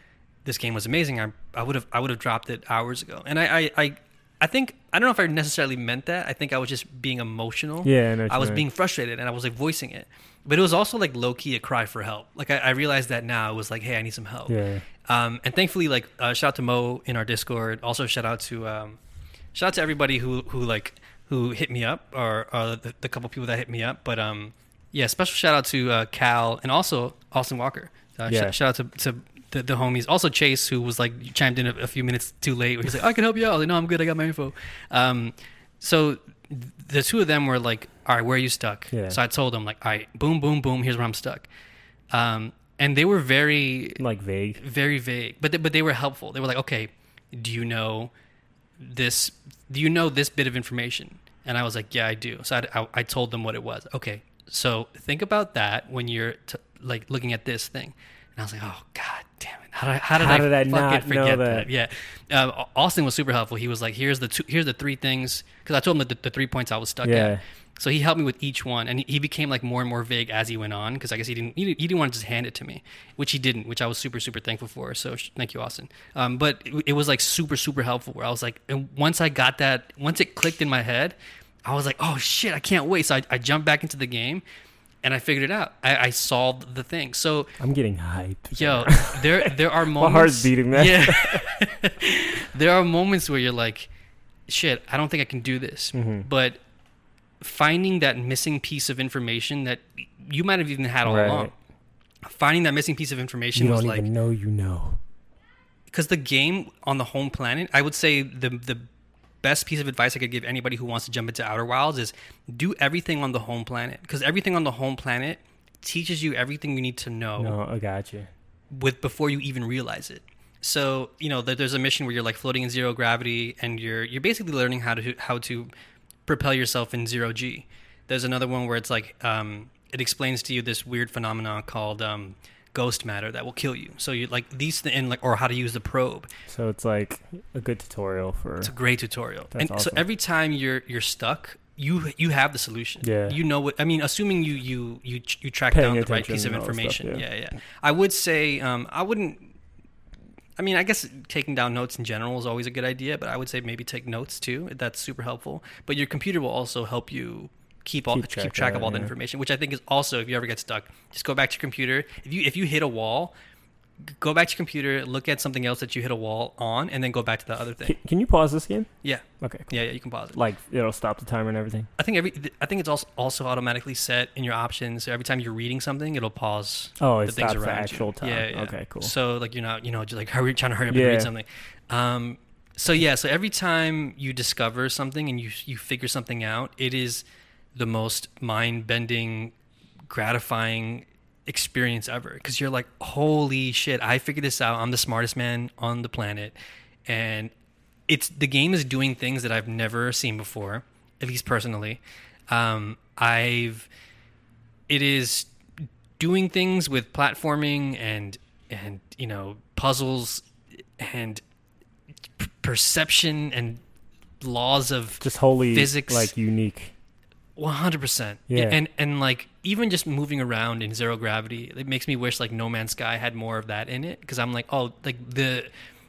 this game was amazing, I I would have I would have dropped it hours ago. And I, I I I think I don't know if I necessarily meant that. I think I was just being emotional. Yeah. I, I was meant. being frustrated and I was like voicing it. But it was also like low key a cry for help. Like I, I realized that now it was like, hey, I need some help. Yeah. Um, and thankfully, like uh, shout out to Mo in our Discord. Also shout out to um, shout out to everybody who who like who hit me up or, or the, the couple people that hit me up. But um, yeah, special shout out to uh, Cal and also Austin Walker. Uh, Yeah. sh- shout out to, to the, the homies. Also Chase, who was like chimed in a, a few minutes too late. Where he's like, I can help you out. I like, no, I'm good. I got my info. Um, so the two of them were like, all right, where are you stuck? Yeah. So I told them like, all right, boom, boom, boom. Here's where I'm stuck. Um, and they were very Like vague. very vague, but they, but they were helpful. They were like, okay, do you know this? Do you know this bit of information? And I was like, yeah, I do. So I, I, I told them what it was. Okay, so think about that when you're t- like looking at this thing. And I was like, oh god damn it! How did I, how did How I, did I fucking not know forget that? Yeah, um, Austin was super helpful. He was like, here's the two, here's the three things because I told him the, the three points I was stuck Yeah. at. So he helped me with each one, and he, became like more and more vague as he went on because I guess he didn't, he didn't want to just hand it to me, which he didn't, which I was super super thankful for. So sh- thank you, Austin. Um, but it, it was like super super helpful. Where I was like, and once I got that, once it clicked in my head, I was like, oh shit, I can't wait. So I, I jumped back into the game, and I figured it out. I, I solved the thing. So I'm getting hyped. yo, there there are moments. My heart's beating, man. Yeah, there are moments where you're like, shit, I don't think I can do this, Mhm. but finding that missing piece of information that you might have even had all Right. along. Finding that missing piece of information You was like know you know. because the game on the home planet, I would say the the best piece of advice I could give anybody who wants to jump into Outer Wilds is do everything on the home planet because everything on the home planet teaches you everything you need to know No, I got you. with before you even realize it. So you know there- there's a mission where you're like floating in zero gravity and you're you're basically learning how to how to propel yourself in zero g. There's another one where it's like um, it explains to you this weird phenomenon called um, ghost matter that will kill you. So you like these th- and like or how to use the probe. So it's like a good tutorial for. It's a great tutorial. That's and so every time you're you're stuck, you you have the solution. Yeah. You know what I mean. Assuming you you you you track Paying down the right piece of and all that information. stuff, yeah. yeah. yeah, I would say um, I wouldn't. I mean, I guess taking down notes in general is always a good idea, but I would say maybe take notes too. That's super helpful. But your computer will also help you keep all Keep keep track track, of all that, the yeah. information, which I think is also if you ever get stuck, just go back to your computer. If you if you hit a wall, go back to your computer, look at something else that you hit a wall on, and then go back to the other thing. Can, can you pause this again? Yeah, Okay. Cool. yeah, yeah. You can pause it. Like it'll stop the timer and everything. I think every I think it's also also automatically set in your options. So every time you're reading something, it'll pause Oh, the it things stops the actual you. time. Yeah, yeah. Okay, cool. So like you're not you know just like hurry trying to hurry up and read something. Um, so yeah, so every time you discover something and you you figure something out, it is the most mind bending, gratifying experience ever because you're like, holy shit, I figured this out. I'm the smartest man on the planet, and it's the game is doing things that I've never seen before, at least personally. Um, I've it is doing things with platforming and and you know puzzles and p- perception and laws of Just wholly Physics. like unique. 100% Yeah. and and like even just moving around in zero gravity it makes me wish like no man's sky had more of that in it because i'm like oh like the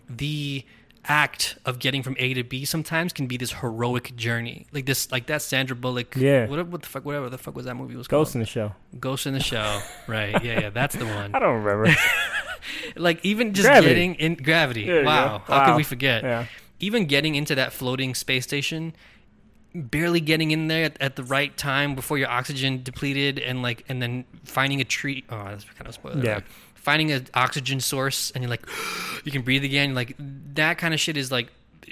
the act of getting from a to b sometimes can be this heroic journey like this like that sandra bullock Yeah. what, what the fuck whatever the fuck was that movie was Ghost called in the Shell. ghost in the shell right yeah yeah that's the one I don't remember. like even just Gravity. getting in gravity wow go. how could we forget yeah. even getting into that floating space station barely getting in there at, at the right time before your oxygen depleted and like and then finding a tree oh that's kind of a spoiler Yeah. Like, finding an oxygen source and you're like you can breathe again like that kind of shit is like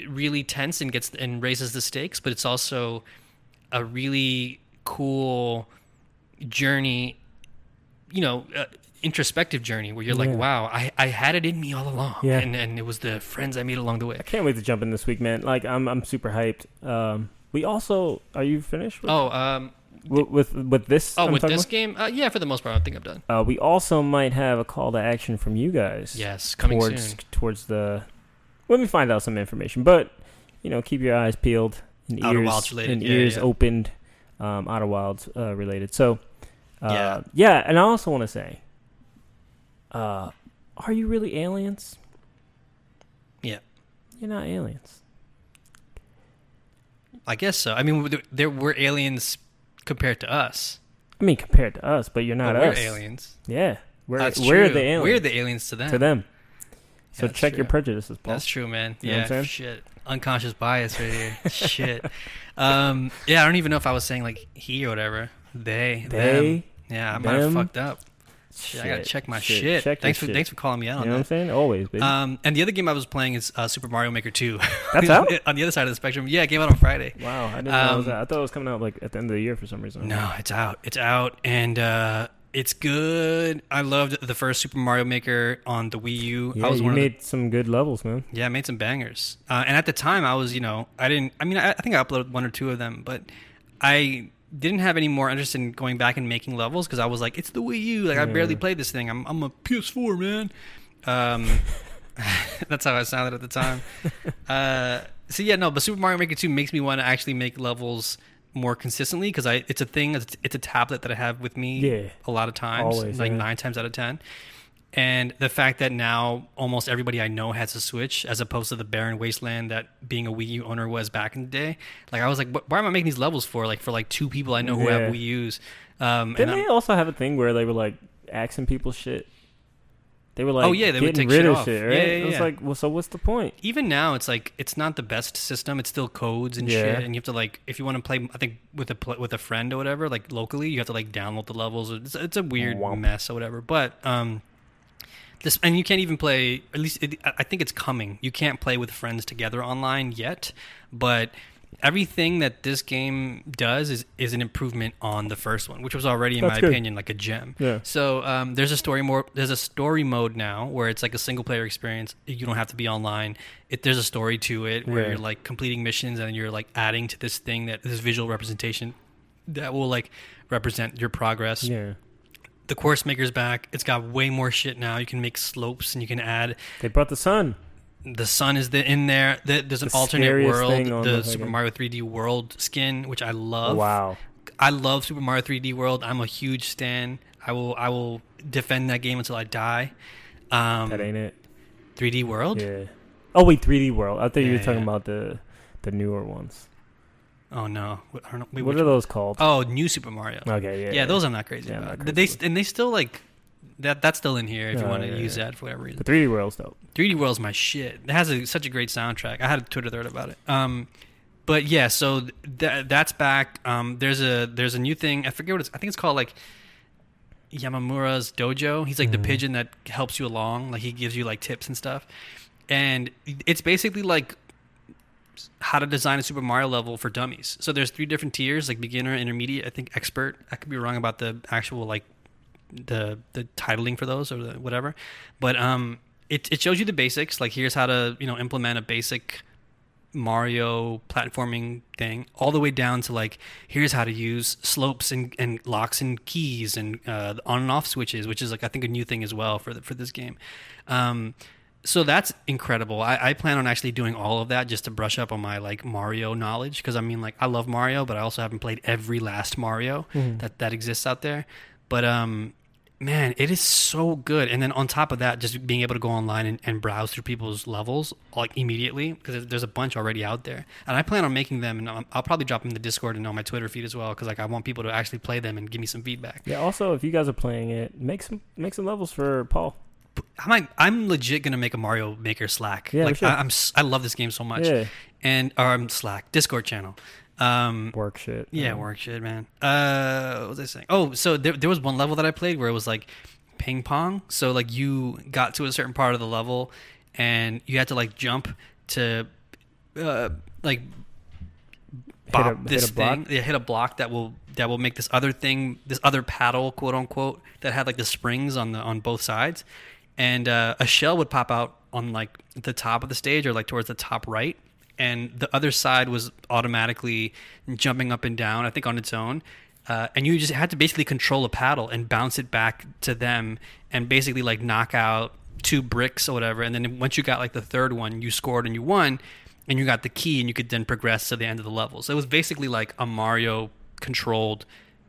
really tense and gets and raises the stakes but it's also a really cool journey you know uh, introspective journey where you're like wow I, I had it in me all along Yeah. and, and it was the friends i made along the way I can't wait to jump in this week, man. Like I'm I'm super hyped. Um, we also are you finished with Oh, um, with with, with this? oh, I'm with this game, uh, yeah, for the most part, I think I'm done. Uh, we also might have a call to action from you guys. Yes, coming towards soon. towards the let me find out some information. But you know, keep your eyes peeled and Outer ears and yeah, ears yeah. opened. Um, Outer Wilds uh, related. So uh, Yeah. yeah, and I also want to say, uh, are you really aliens? Yeah. you're not aliens. I guess so. I mean, there- were aliens compared to us. I mean, compared to us, but you're not but we're us. aliens. Yeah, we're That's we're true. the aliens. We're the aliens to them. to them. So That's check your prejudices, Paul. That's true, man. You yeah, shit. Unconscious bias right here. shit. Um, yeah, I don't even know if I was saying like he or whatever. They. They, Them. Yeah, I might have fucked up. Shit, I gotta check my shit. shit. Check thanks for shit. thanks for calling me out You on know what I'm saying? Always, baby. Um, and the other game I was playing is uh, Super Mario Maker 2. That's out? on the other side of the spectrum. Yeah, it came out on Friday. wow, I didn't know it was um, out. I thought it was coming out like at the end of the year for some reason. No, it's out. It's out, and uh, it's good. I loved the first Super Mario Maker on the Wii U. Yeah, I was you one of the, made some good levels, man. yeah, I made some bangers. Uh, and at the time, I was, you know, I didn't. I mean, I, I think I uploaded one or two of them, but I didn't have any more interest in going back and making levels because I was like, it's the Wii U. Like I barely played this thing. I'm I'm a PS4 man. Um, that's how I sounded at the time. Uh, so yeah, no, but Super Mario Maker 2 makes me want to actually make levels more consistently because I it's a thing. It's, it's a tablet that I have with me Yeah. a lot of times, Always, like yeah. nine times out of ten. And the fact that now almost everybody I know has a Switch, as opposed to the barren wasteland that being a Wii U owner was back in the day. Like I was like, why am I making these levels for? Like for like two people I know who Yeah. have Wii U's. Um, and Didn't I'm- they also have a thing where they were like asking people shit? They were like, Oh, yeah, they would take rid shit of off. shit, Yeah, right? yeah, It was yeah. like, well, so what's the point? even now it's like it's not the best system it's still codes and Yeah. shit and you have to like if you want to play i think with a with a friend or whatever like locally you have to like download the levels it's, it's a weird Womp. mess or whatever but um this and you can't even play at least it, i think it's coming you can't play with friends together online yet but everything that this game does is is an improvement on the first one which was already in That's my good. opinion like a gem Yeah. so um, there's a story more. There's a story mode now where it's like a single player experience. You don't have to be online. It, there's a story to it where Yeah. you're like completing missions and you're like adding to this thing that this visual representation that will like represent your progress. Yeah. The course maker's back. It's got way more shit now. You can make slopes and you can add They brought the sun. the sun is the, in there. The, there's an The alternate world, the Super Mario 3D World skin, which I love. Wow. I love Super Mario 3D World. I'm a huge stan. I will I will defend that game until I die. Um, That ain't it. 3D World. Yeah. Oh wait, 3D World. I thought you were talking yeah. about the the newer ones. Oh no, What- know. Wait, what are those called? Oh, New Super Mario. okay, yeah. yeah, those I'm not crazy Yeah, about. not They crazy and they still like that. That's still in here if you Oh, want to yeah, use yeah. that for whatever reason. The 3D World's dope. 3D World's my shit. It has a, such a great soundtrack. I had a Twitter thread about it. Um, but yeah, so th- that's back. Um, there's a there's a new thing. I forget what it's. I think it's called like Yamamura's Dojo. He's like the Mhm. pigeon that helps you along. Like he gives you like tips and stuff. And it's basically like how to design a Super Mario level for dummies. So there's three different tiers, like beginner, intermediate, I think expert. I could be wrong about the actual like the the titling for those or the, whatever. But um it it shows you the basics, like here's how to, you know, implement a basic Mario platforming thing, all the way down to like here's how to use slopes and, and locks and keys and uh, on and off switches, which is like I think a new thing as well for the, for this game. Um, so that's incredible. I, I plan on actually doing all of that just to brush up on my like Mario knowledge because I mean like I love Mario, but I also haven't played every last Mario Mhm. that that exists out there. But um, man, it is so good. And then on top of that, just being able to go online and, and browse through people's levels like immediately because there's a bunch already out there. And I plan on making them, and I'll, I'll probably drop them in the Discord and on my Twitter feed as well because like I want people to actually play them and give me some feedback. Yeah. Also, if you guys are playing it, make some make some levels for Paul. I'm I'm legit gonna make a Mario Maker Slack. Yeah, like. I, I'm s- I love this game so much. Yeah. And or um, Slack Discord channel. Um, Work shit. Yeah, Um, work shit, man. Uh, what was I saying? Oh, so there, there was one level that I played where it was like ping pong. So like you got to a certain part of the level, and you had to like jump to, uh, like bop hit a this block? thing. Yeah, hit a block that will that will make this other thing, this other paddle, quote unquote, that had like the springs on the on both sides, and uh, a shell would pop out on like the top of the stage or like towards the top right, and the other side was automatically jumping up and down. I think on its own. Uh, and you just had to basically control a paddle and bounce it back to them and basically like knock out two bricks or whatever and then once you got like the third one you scored and you won and you got the key and you could then progress to the end of the level so it was basically like a mario controlled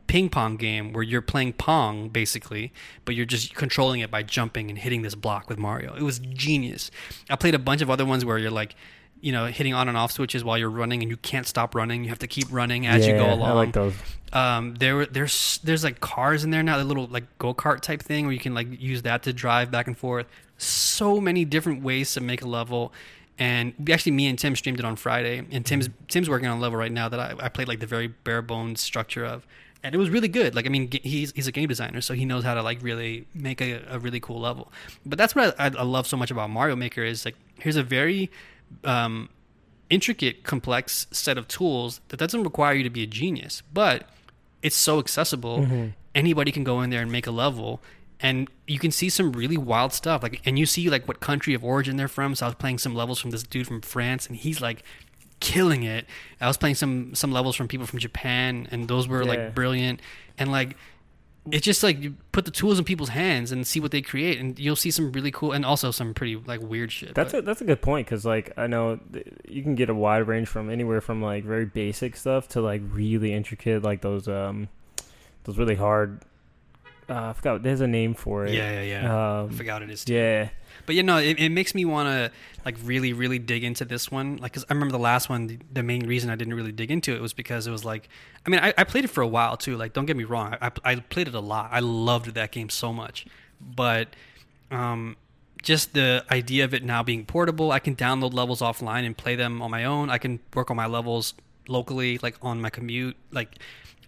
ping pong game where you're playing pong basically but you're just controlling it by jumping and hitting this block with mario. It was genius. I played a bunch of other ones where you're like you know hitting on and off switches while you're running and you can't stop running. You have to keep running as you go along I like those. um, there there's there's like cars in there now, the little like go kart type thing where you can like use that to drive back and forth. So many different ways to make a level, and actually me and Tim streamed it on Friday, and Tim's Tim's working on a level right now that I, I played like the very bare bones structure of, and it was really good. Like I mean, he's he's a game designer, so he knows how to like really make a, a really cool level. But that's what I, I love so much about Mario Maker is like here's a very um, intricate, complex set of tools that doesn't require you to be a genius, but it's so accessible. Mhm. Anybody can go in there and make a level, and you can see some really wild stuff. Like, and you see like what country of origin they're from. So I was playing some levels from this dude from France, and he's like killing it. I was playing some some levels from people from Japan, and those were Yeah. like brilliant. And like it's just like you put the tools in people's hands and see what they create, and you'll see some really cool and also some pretty like weird shit. That's but- a that's a good point because like I know th- you can get a wide range from anywhere from like very basic stuff to like really intricate like those um those really hard. Uh, I forgot. There's a name for it. yeah, yeah, yeah. Um, I forgot it is. Too. yeah. But you know, it, it makes me want to like really, really dig into this one. Like, cause I remember the last one. The, the main reason I didn't really dig into it was because it was like, I mean, I, I played it for a while too. Like, don't get me wrong, I, I played it a lot. I loved that game so much, but um, just the idea of it now being portable, I can download levels offline and play them on my own. I can work on my levels locally, like on my commute. Like,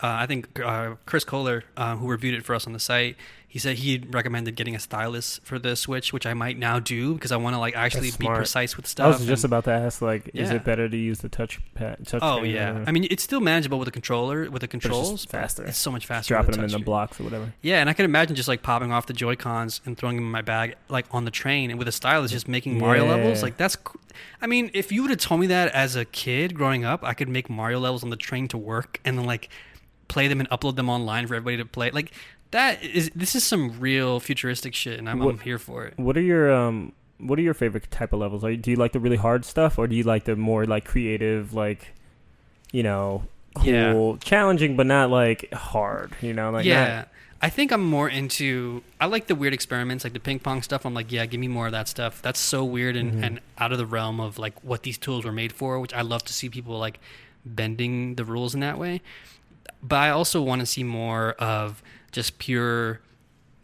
uh, I think uh, Chris Kohler, uh, who reviewed it for us on the site, he said he recommended getting a stylus for the Switch, which I might now do because I want to like actually be precise with stuff. I was just and- about to ask like, is it better to use the touch pad? Touch oh yeah, or- I mean it's still manageable with the controller with the it's controls. but faster. It's so much faster. dropping them in the blocks or whatever. Yeah, and I can imagine just like popping off the Joy Cons and throwing them in my bag, like on the train, and with a stylus, just making Mario Yeah. levels. Like that's, I mean, if you would have told me that as a kid growing up, I could make Mario levels on the train to work, and then like play them and upload them online for everybody to play. Like that is this is some real futuristic shit, and I'm, What- I'm here for it. What are your um what are your favorite type of levels? Are you, do you like the really hard stuff or do you like the more like creative like you know Yeah. cool challenging but not like hard, you know, like yeah. I think I'm more into. I like the weird experiments, like the ping pong stuff. I'm like, yeah, give me more of that stuff. That's so weird and, Mhm. and out of the realm of like what these tools were made for. Which I love to see people like bending the rules in that way. But I also want to see more of just pure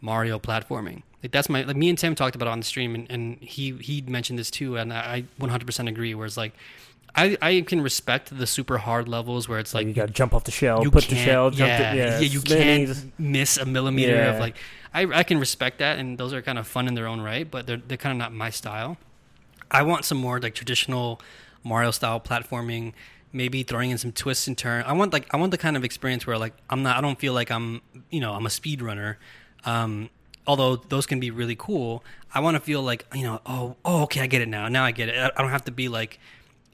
Mario platforming. Like that's my like me and Tim talked about it on the stream, and, and he he mentioned this too, and I 100% agree. Where it's like, I I can respect the super hard levels where it's like, like you got to jump off the shell, you put the shell, jump yeah, the, yeah, you spinning, can't miss a millimeter Yeah. of like I, I can respect that and those are kind of fun in their own right but they're, they're kind of not my style i want some more like traditional mario style platforming maybe throwing in some twists and turns i want like i want the kind of experience where like i'm not i don't feel like i'm you know i'm a speed runner um although those can be really cool i want to feel like you know oh oh okay i get it now now i get it i I don't have to be like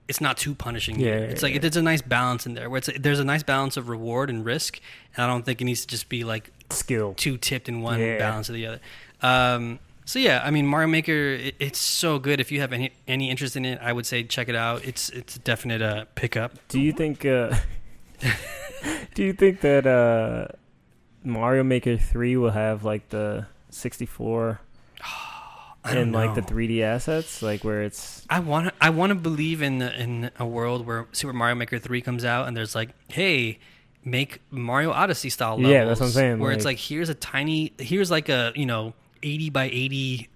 it's not too punishing. Yeah, it's like yeah. there's a nice balance in there where it's there's a nice balance of reward and risk, and I don't think it needs to just be like skill. too tipped in one Yeah. balance or the other. Um, so yeah, I mean Mario Maker, it, it's so good. If you have any any interest in it, I would say check it out. It's it's a definite uh, pickup. Do you think uh Do you think that uh Mario Maker 3 will have like the 64 I don't and like the 3D assets like where it's I want I want to believe in the, in a world where Super Mario Maker three comes out and there's like, hey, make Mario Odyssey style levels. Yeah, that's what I'm saying, Where it's like- like here's a tiny here's like a you know eighty by eighty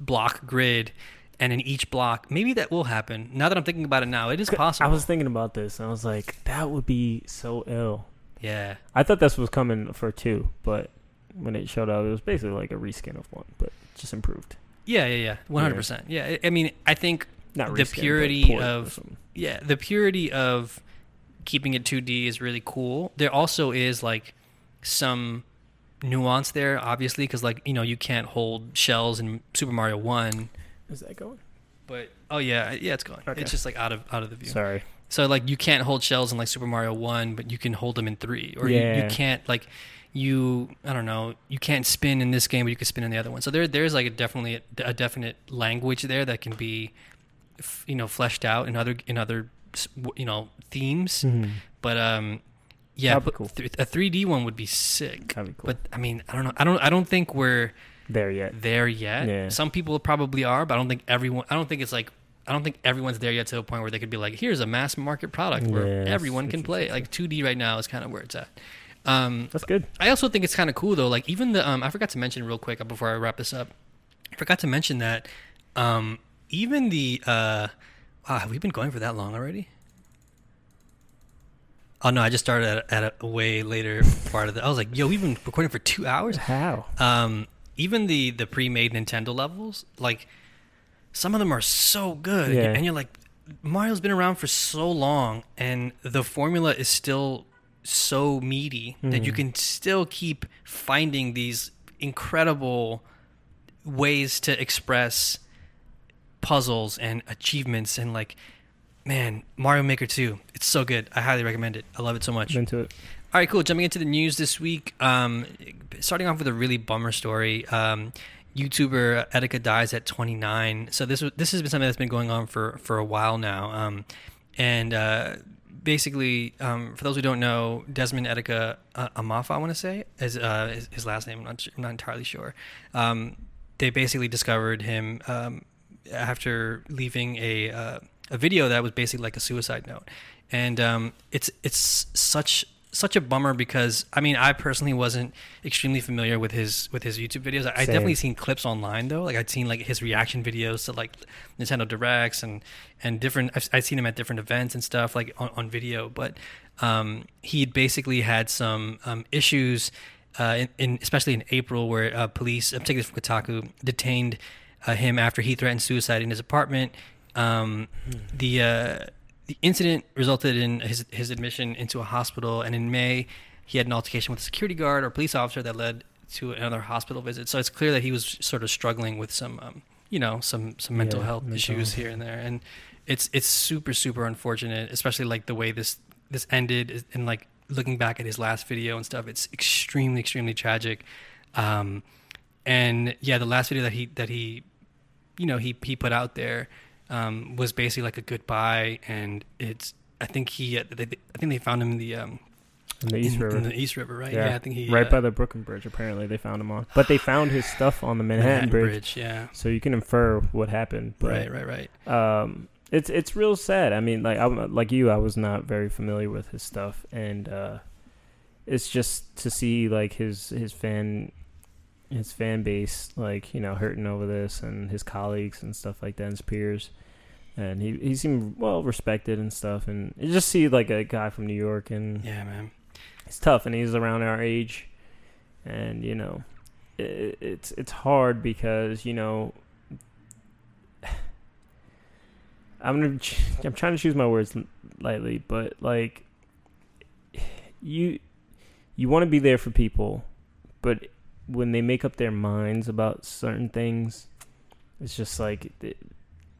block grid, and in each block maybe that will happen. Now that I'm thinking about it now, it is possible. I was thinking about this and I was like that would be so ill. yeah. I thought this was coming for 2, but when it showed up it was basically like a reskin of 1, but just improved. Yeah, yeah, yeah, one hundred percent. Yeah, I- mean, I think Not The reskin, but purity of- yeah, the purity of keeping it 2D is really cool. There also is like some nuance there, obviously, because like you know you can't hold shells in Super Mario One, Is that going? but oh yeah, yeah, it's going. Okay. It's just like out of out of the view. Sorry. So like you can't hold shells in like Super Mario One, but you can hold them in three, or you, you can't like you I don't know you can't spin in this game, but you can spin in the other one. So there there's like a definitely a, a definite language there that can be f- you know fleshed out in other in other you know themes. Mhm. But um yeah, That'd but cool. th- a 3D one would be sick. That'd be cool. But I mean, I don't know. I don't I don't think we're there yet. there yet. Yeah. Some people probably are, but I don't think everyone. I don't think it's like. I don't think everyone's there yet to a point where they could be like, "Here's a mass market product where Yeah, everyone can play." Like 2D right now is kind of where it's at. Um, That's good. I also think it's kind of cool though. Like even the um, I forgot to mention real quick before I wrap this up. I forgot to mention that um, even the uh, wow, have we been going for that long already? Oh no, I just started at, at a way later part of the. I was like, yo, we've been recording for two hours. How? Um, even the the pre-made Nintendo levels, like some of them are so good, Yeah. and you're like, Mario's been around for so long, and the formula is still so meaty that you Mhm. can still keep finding these incredible ways to express puzzles and achievements and like man mario maker 2 it's so good i highly recommend it i love it so much Into it. all right, cool. Jumping into the news this week. Um, starting off with a really bummer story. Um, YouTuber Etika dies at 29. So this was- this has been something that's been going on for for a while now. Um, and uh, basically, um, for those who don't know, Desmond Etika uh, Amofah, I want to say, is uh, his, his last name. I'm not, I'm not entirely sure. Um, they basically discovered him um, after leaving a uh, a video that was basically like a suicide note, and um, it's it's such such a bummer because I mean I personally wasn't extremely familiar with his with his YouTube videos. I, I definitely seen clips online though. Like I'd seen like his reaction videos to like Nintendo Directs and and different. I've, I've seen him at different events and stuff like on, on video. But um, he'd basically had some um, issues. Uh, in, in especially in April, where uh, police, I'm taking this from Kotaku, detained uh, him after he threatened suicide in his apartment. Um, the uh, the incident resulted in his his admission into a hospital, and in May, he had an altercation with a security guard or police officer that led to another hospital visit. So it's clear that he was sort of struggling with some, um, you know, some some mental Yeah, health mental issues here and there, and it's it's super super unfortunate, especially like the way this this ended and like looking back at his last video and stuff, it's extremely, extremely tragic. Um, and yeah, the last video that he that he, you know, he he put out there um, was basically like a goodbye, and it's I think he I think they found him in the um, in the East in, River. in the East River, right? Yeah, I think he right uh, by the Brooklyn Bridge. Apparently, they found him on, but they found his stuff on the Manhattan, Bridge, Yeah, so you can infer what happened. But, right, right, right. Um, it's it's real sad. I mean, like I like you, I was not very familiar with his stuff, and uh, it's just to see like his his fan his fan base like you know hurting over this and his colleagues and stuff like that and his peers. And he he seemed well respected and stuff. And you just see like a guy from New York and Yeah, man. it's tough and he's around our age. And you know it, it's it's hard because you know I'm gonna I'm trying to choose my words lightly but like you you want to be there for people but when they make up their minds about certain things it's just like it,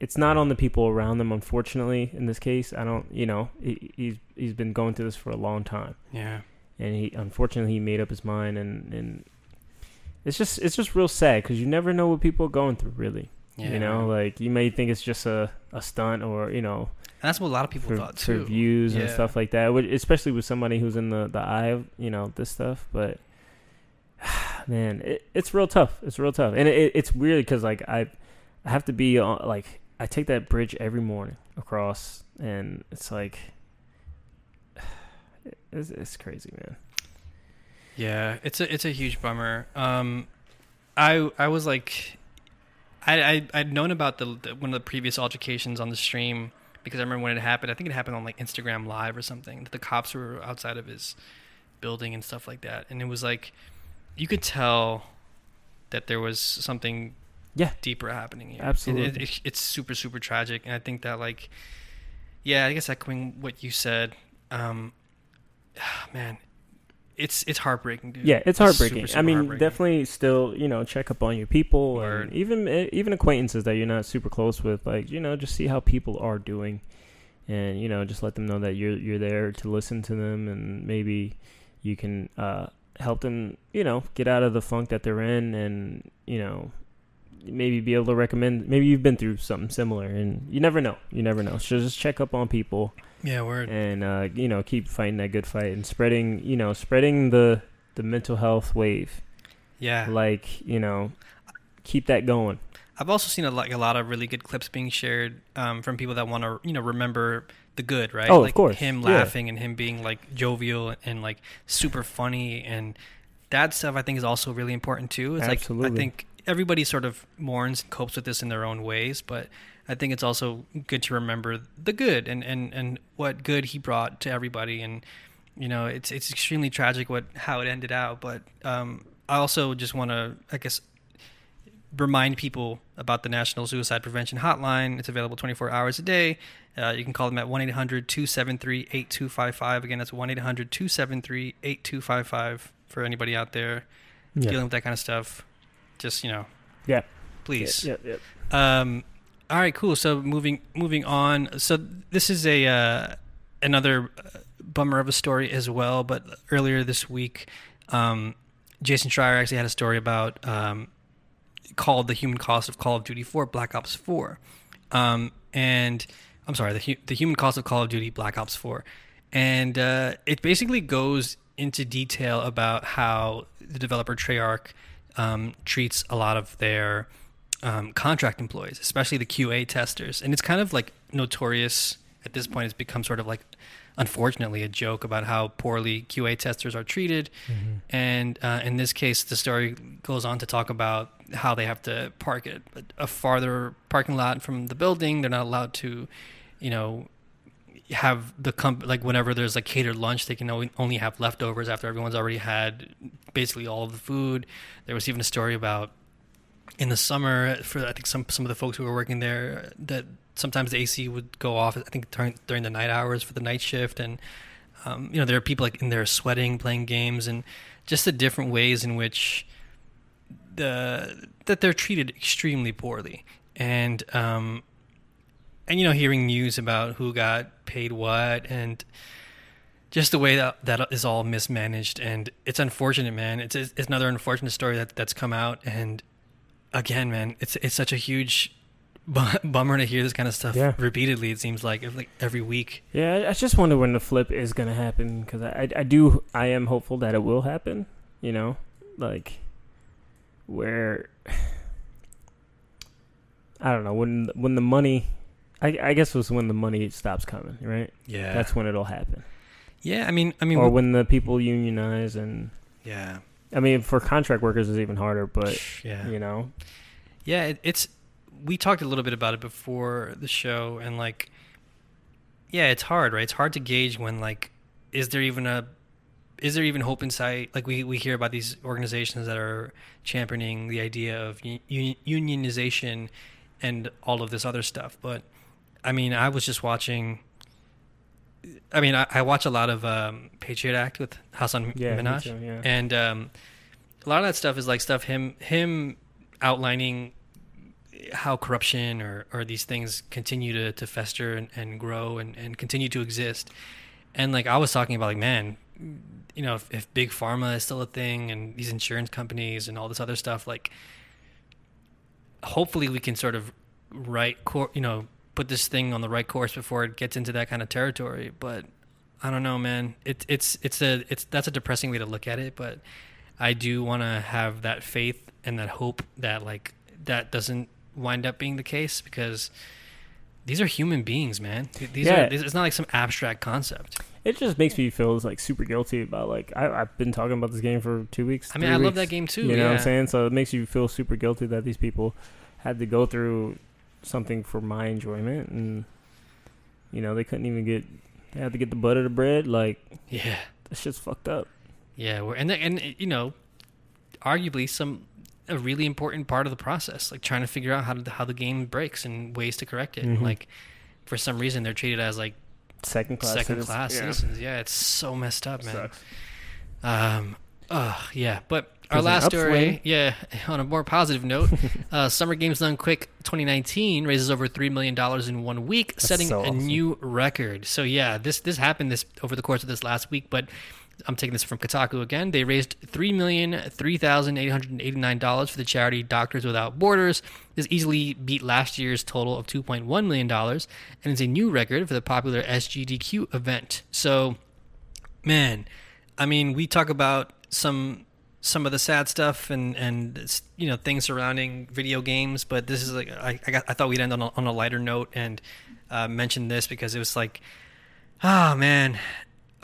it's not on the people around them unfortunately in this case. I don't you know he, he's he's been going through this for a long time. Yeah, and he unfortunately he made up his mind and and it's just it's just real sad because you never know what people are going through really. Yeah. you know like you may think it's just a, a stunt or you know and that's what a lot of people for, thought for too. views and stuff like that which, especially with somebody who's in the the eye of you know this stuff but man it, it's real tough it's real tough and it, it's weird because like i i have to be on like i take that bridge every morning across and it's like it's, it's crazy man Yeah, it's a it's a huge bummer. Um, I I was like, I, I I'd known about the, the one of the previous altercations on the stream because I remember when it happened. I think it happened on like Instagram Live or something. That the cops were outside of his building and stuff like that, and it was like you could tell that there was something Yeah. deeper happening here. Absolutely. It- it- it's super super tragic, and I think that like, yeah, I guess echoing what you said, um, man, it's it's heartbreaking, dude. Yeah, it's heartbreaking. super, super I mean, heartbreaking. definitely still, you know, check up on your people Word. and even eh, even acquaintances that you're not super close with. Like, you know, just see how people are doing, and you know, just let them know that you're you're there to listen to them, and maybe you can uh, help them, you know, get out of the funk that they're in, and you know, maybe be able to recommend. Maybe you've been through something similar, and you never know. You never know. So just check up on people Yeah, word. and uh, you know keep fighting that good fight and spreading you know spreading the the mental health wave Yeah, like you know keep that going I've also seen a lot, like a lot of really good clips being shared um, from people that want to, you know, remember the good, right? Oh, of like course. Him Yeah. laughing and him being like jovial and like super funny and that stuff. I think is also really important too. It's like I think everybody sort of mourns and copes with this in their own ways, but I think it's also good to remember the good and and and what good he brought to everybody and. You know, it's it's extremely tragic what how it ended out, but um, I also just want to, I guess, remind people about the National Suicide Prevention Hotline. It's available 24 hours a day. Uh, you can call them at 1 800 273 8255. Again, that's 1 800 273 8255 for anybody out there dealing with that kind of stuff. Just, you know, Yeah. please. yeah, yeah, Um, all right, cool. So moving moving on. So this is a uh, another uh, bummer of a story as well. But earlier this week, um, Jason Schreier actually had a story about um, called "The Human Cost of Call of Duty 4: Black Ops 4," um, and I'm sorry, the hu- the human cost of Call of Duty Black Ops 4, and uh, it basically goes into detail about how the developer Treyarch um, treats a lot of their um, contract employees, especially the QA testers, and it's kind of like notorious at this point. It's become sort of like, unfortunately, a joke about how poorly QA testers are treated. And uh, in this case, the story goes on to talk about how they have to park at a farther parking lot from the building. They're not allowed to, you know, have the comp like whenever there's like catered lunch, they can only only have leftovers after everyone's already had basically all of the food. There was even a story about in the summer for I think some some of the folks who were working there that sometimes the AC would go off. I think during during the night hours for the night shift, and um, you know there are people like in there sweating, playing games, and just the different ways in which the that they're treated extremely poorly, and um, and you know hearing news about who got paid what and just the way that that is all mismanaged. And it's unfortunate man. It's it's another unfortunate story that that's come out. And again man it's it's such a huge bummer to hear this kind of stuff Yeah. repeatedly it seems like like every week Yeah, I- just wonder when the flip is gonna happen because I, I I do I am hopeful that it will happen. You know, like where I don't know when when the money. I, I guess it was when the money stops coming, right? yeah That's when it'll happen. yeah i mean i mean or when the people unionize, and yeah I mean for contract workers it's even harder. But yeah you know, Yeah, it, it's we talked a little bit about it before the show, and like, yeah, it's hard, right? It's hard to gauge when like, is there even a, is there even hope in sight? Like we we hear about these organizations that are championing the idea of u- u- unionization and all of this other stuff, but I mean, I was just watching. I mean, I, I watch a lot of um, Patriot Act with Hasan yeah, Minhaj too, yeah. and um, a lot of that stuff is like stuff him him outlining how corruption or, or these things continue to, to fester and, and grow and, and continue to exist. And like i was talking about like man you know if, if big pharma is still a thing and these insurance companies and all this other stuff like hopefully we can sort of right cor- you know put this thing on the right course before it gets into that kind of territory. But i don't know man. It's it's it's a it's that's a depressing way to look at it but i do want to have that faith and that hope that like that doesn't wind up being the case because these are human beings man these Yeah. are it's not like some abstract concept It just makes me feel like super guilty about like I, I've been talking about this game for two weeks. i mean i love that game too You know what I'm saying? So it makes you feel super guilty that these people had to go through something for my enjoyment, and you know they couldn't even get. They had to get the butter to bread. Like yeah that shit's fucked up. Yeah, we're, and and you know, arguably some a really important part of the process, like trying to figure out how to, how the game breaks and ways to correct it. And Mhm. like, for some reason, they're treated as like Second class. second citizens. class Yeah. citizens. Yeah, it's so messed up, man. Sucks. Um, oh yeah, but our last story, yeah. On a more positive note, uh, Summer Games Done Quick 2019 raises over three million dollars in one week, That's setting so a awesome. new record. So yeah, this this happened this over the course of this last week, but. I'm taking this from Kotaku again. They raised three million three thousand eight hundred eighty-nine dollars for the charity Doctors Without Borders. This easily beat last year's total of two point one million dollars, and is a new record for the popular SGDQ event. So, man, I mean, we talk about some some of the sad stuff and and you know things surrounding video games, but this is like I I, got, I thought we'd end on a, on a lighter note and uh, mention this because it was like, ah man.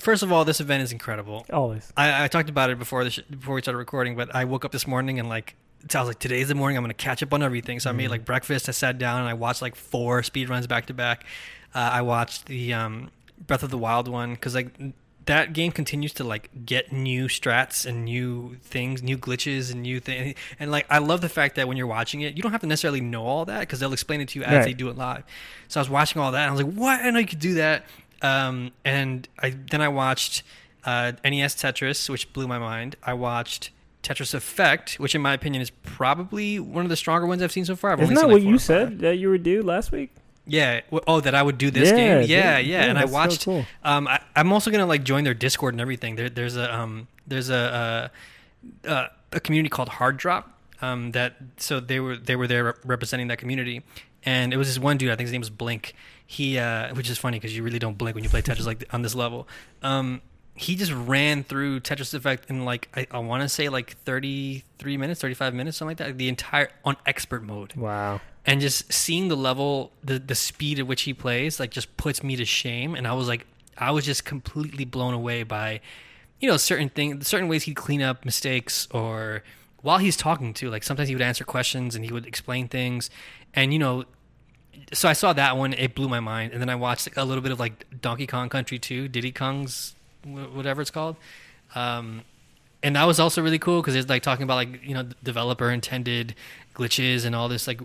First of all, this event is incredible. Always. I, I talked about it before the sh- before we started recording, but I woke up this morning and like I was like, today's the morning I'm gonna catch up on everything. So I made like breakfast. I sat down and I watched like four speed runs back to back. Uh, I watched the um, Breath of the Wild one because like that game continues to like get new strats and new things, new glitches and new things. And like I love the fact that when you're watching it, you don't have to necessarily know all that because they'll explain it to you as Right. they do it live. So I was watching all that and I was like, what? I know you could do that. Um, and I then I watched uh, NES Tetris, which blew my mind. I watched Tetris Effect, which in my opinion is probably one of the stronger ones I've seen so far. I've Isn't that seen, what you said that you would do last week? Yeah. Oh, that I would do this Yeah, game. Yeah, yeah. Yeah, and I that's so watched. cool. Um, I, I'm also gonna like join their Discord and everything. There, there's a um, there's a uh, uh, a community called Hard Drop. Um, that so they were they were there representing that community, and it was this one dude. I think his name was Blink. He, uh, which is funny because you really don't blink when you play Tetris like on this level. Um, he just ran through Tetris Effect in like I, I want to say like 33 minutes, 35 minutes, something like that. The entire on expert mode Wow. and just seeing the level the the speed at which he plays like just puts me to shame and i was like i was just completely blown away by you know certain things certain ways he'd clean up mistakes or while he's talking to like sometimes he would answer questions and he would explain things and you know so i saw that one it blew my mind and then i watched a little bit of like donkey kong country 2 diddy kong's whatever it's called. Um and that was also really cool because it's like talking about like you know developer intended glitches and all this like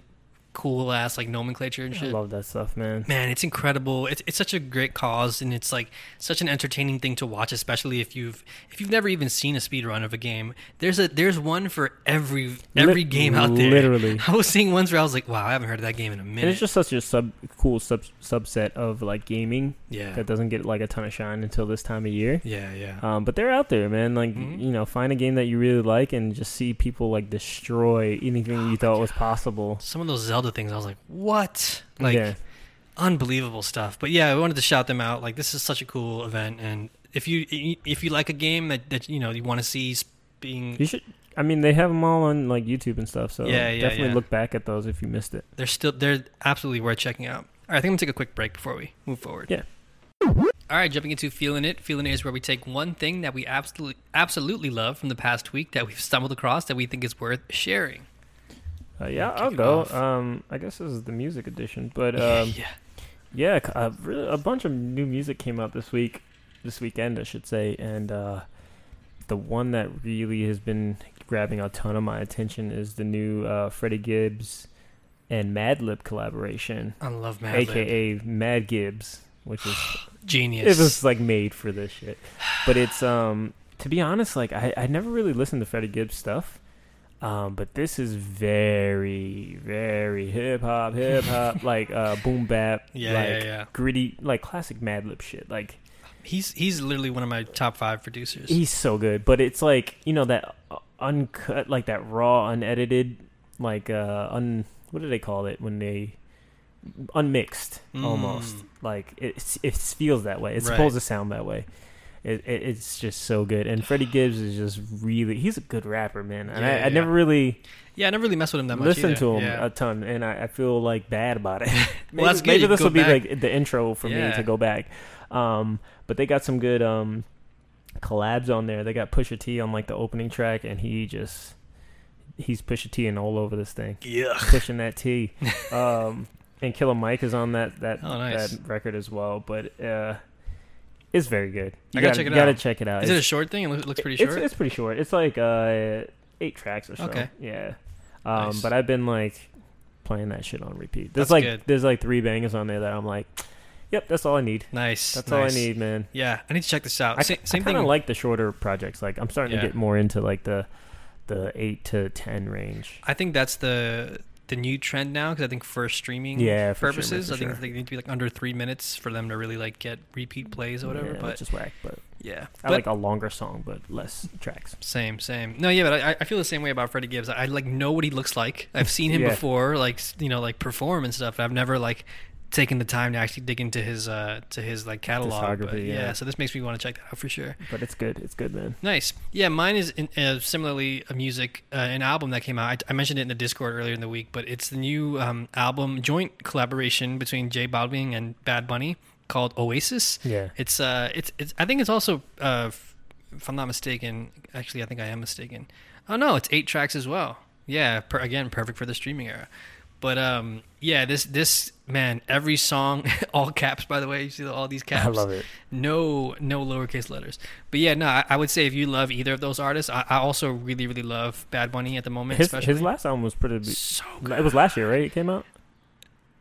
cool ass like nomenclature and shit. I love that stuff, man. Man, it's incredible. It's it's such a great cause, and it's like such an entertaining thing to watch, especially if you've if you've never even seen a speed run of a game. There's a there's one for every every Lit- game out there. literally. I was seeing ones where I was like, wow, I haven't heard of that game in a And minute. it's just such a sub cool sub subset of like gaming yeah, that doesn't get like a ton of shine until this time of year. yeah, yeah. Um, but they're out there, man. Like Mhm. you know, find a game that you really like and just see people like destroy anything Oh you thought was possible. Some of those Zelda things, I was like, what? Like yeah, unbelievable stuff. But yeah, I wanted to shout them out. Like this is such a cool event, and if you if you like a game that that you know you want to see being you should. I mean, they have them all on like YouTube and stuff. So Yeah, yeah, definitely yeah. look back at those if you missed it. they're still they're absolutely worth checking out. All right, I think I'm gonna take a quick break before we move forward. Yeah. All right, jumping into feeling it. Feeling it is where we take one thing that we absolutely absolutely love from the past week that we've stumbled across that we think is worth sharing. Uh, yeah, I'll go. Um, I guess this is the music edition, but um, yeah. yeah, uh, really, a bunch of new music came out this week, this weekend, I should say, and uh, the one that really has been grabbing a ton of my attention is the new uh, Freddie Gibbs and Madlib collaboration, I love Madlib, aka Mad Gibbs, which is Genius. it was like made for this shit. But it's um to be honest, like I I never really listened to Freddie Gibbs stuff. Um, but this is very, very hip hop, hip hop, like uh, boom bap, yeah, like yeah, yeah. gritty, like classic Madlib shit. Like He's he's literally one of my top five producers. he's so good, but it's like you know that uncut, like that raw, unedited, like uh, un what do they call it when they unmixed almost Mm. like it it feels that way. It's Right. supposed to sound that way. It, it it's just so good, and Freddie Gibbs is just really he's a good rapper, man. And Yeah, I, I yeah. never really yeah, I never really messed with him that much. listened either. to him Yeah. a ton, and I, I feel like bad about it. maybe, that's good. Maybe this go will be back. like the intro for me to go back. Um, but they got some good um collabs on there. They got Pusha T on like the opening track, and he just he's Pusha T and all over this thing, yeah. pushing that T. Um, and Killer Mike is on that that Oh, nice. that record as well. But uh, it's very good. You I gotta check it you gotta out. check it out. Is it a short thing? It looks pretty short. It's pretty short. It's like uh, eight tracks or so. Okay. Yeah. Um, Nice. But I've been like playing that shit on repeat. There's That's like good. there's like three bangers on there that I'm like, yep, that's all I need. nice. That's all I need, man. Yeah, I need to check this out. I, Sa- I same kind thing. of like the shorter projects. Like I'm starting Yeah. to get more into like the the eight to ten range. I think that's the the new trend now because I think for streaming Yeah, for sure, purposes, for I think sure. they need to be like under three minutes for them to really like get repeat plays or whatever. Yeah, but is whack. But yeah, I but like a longer song, but less tracks. same, same. No, yeah, but I, I feel the same way about Freddie Gibbs. I, I like know what he looks like. I've seen him Yeah. before, like you know, like perform and stuff. I've never like taken the time to actually dig into his uh to his like catalog. But, yeah. yeah. so this makes me want to check that out for sure. But it's good. It's good, man. Nice. Yeah, mine is in, uh, similarly a music, uh, an album that came out. I, I mentioned it in the Discord earlier in the week, but it's the new um, album, joint collaboration between J Balvin and Bad Bunny called Oasis. Yeah. It's uh, it's it's. I think it's also, uh, f- if I'm not mistaken, actually, I think I am mistaken. Oh no, it's eight tracks as well. Yeah, per, again, perfect for the streaming era. But um, yeah, this this man, every song, all caps. By the way, you see all these caps. I love it. No, no lowercase letters. But yeah, no, I, I would say if you love either of those artists, I, I also really, really love Bad Bunny at the moment. His especially his last album was pretty. so It was last year, right? It came out.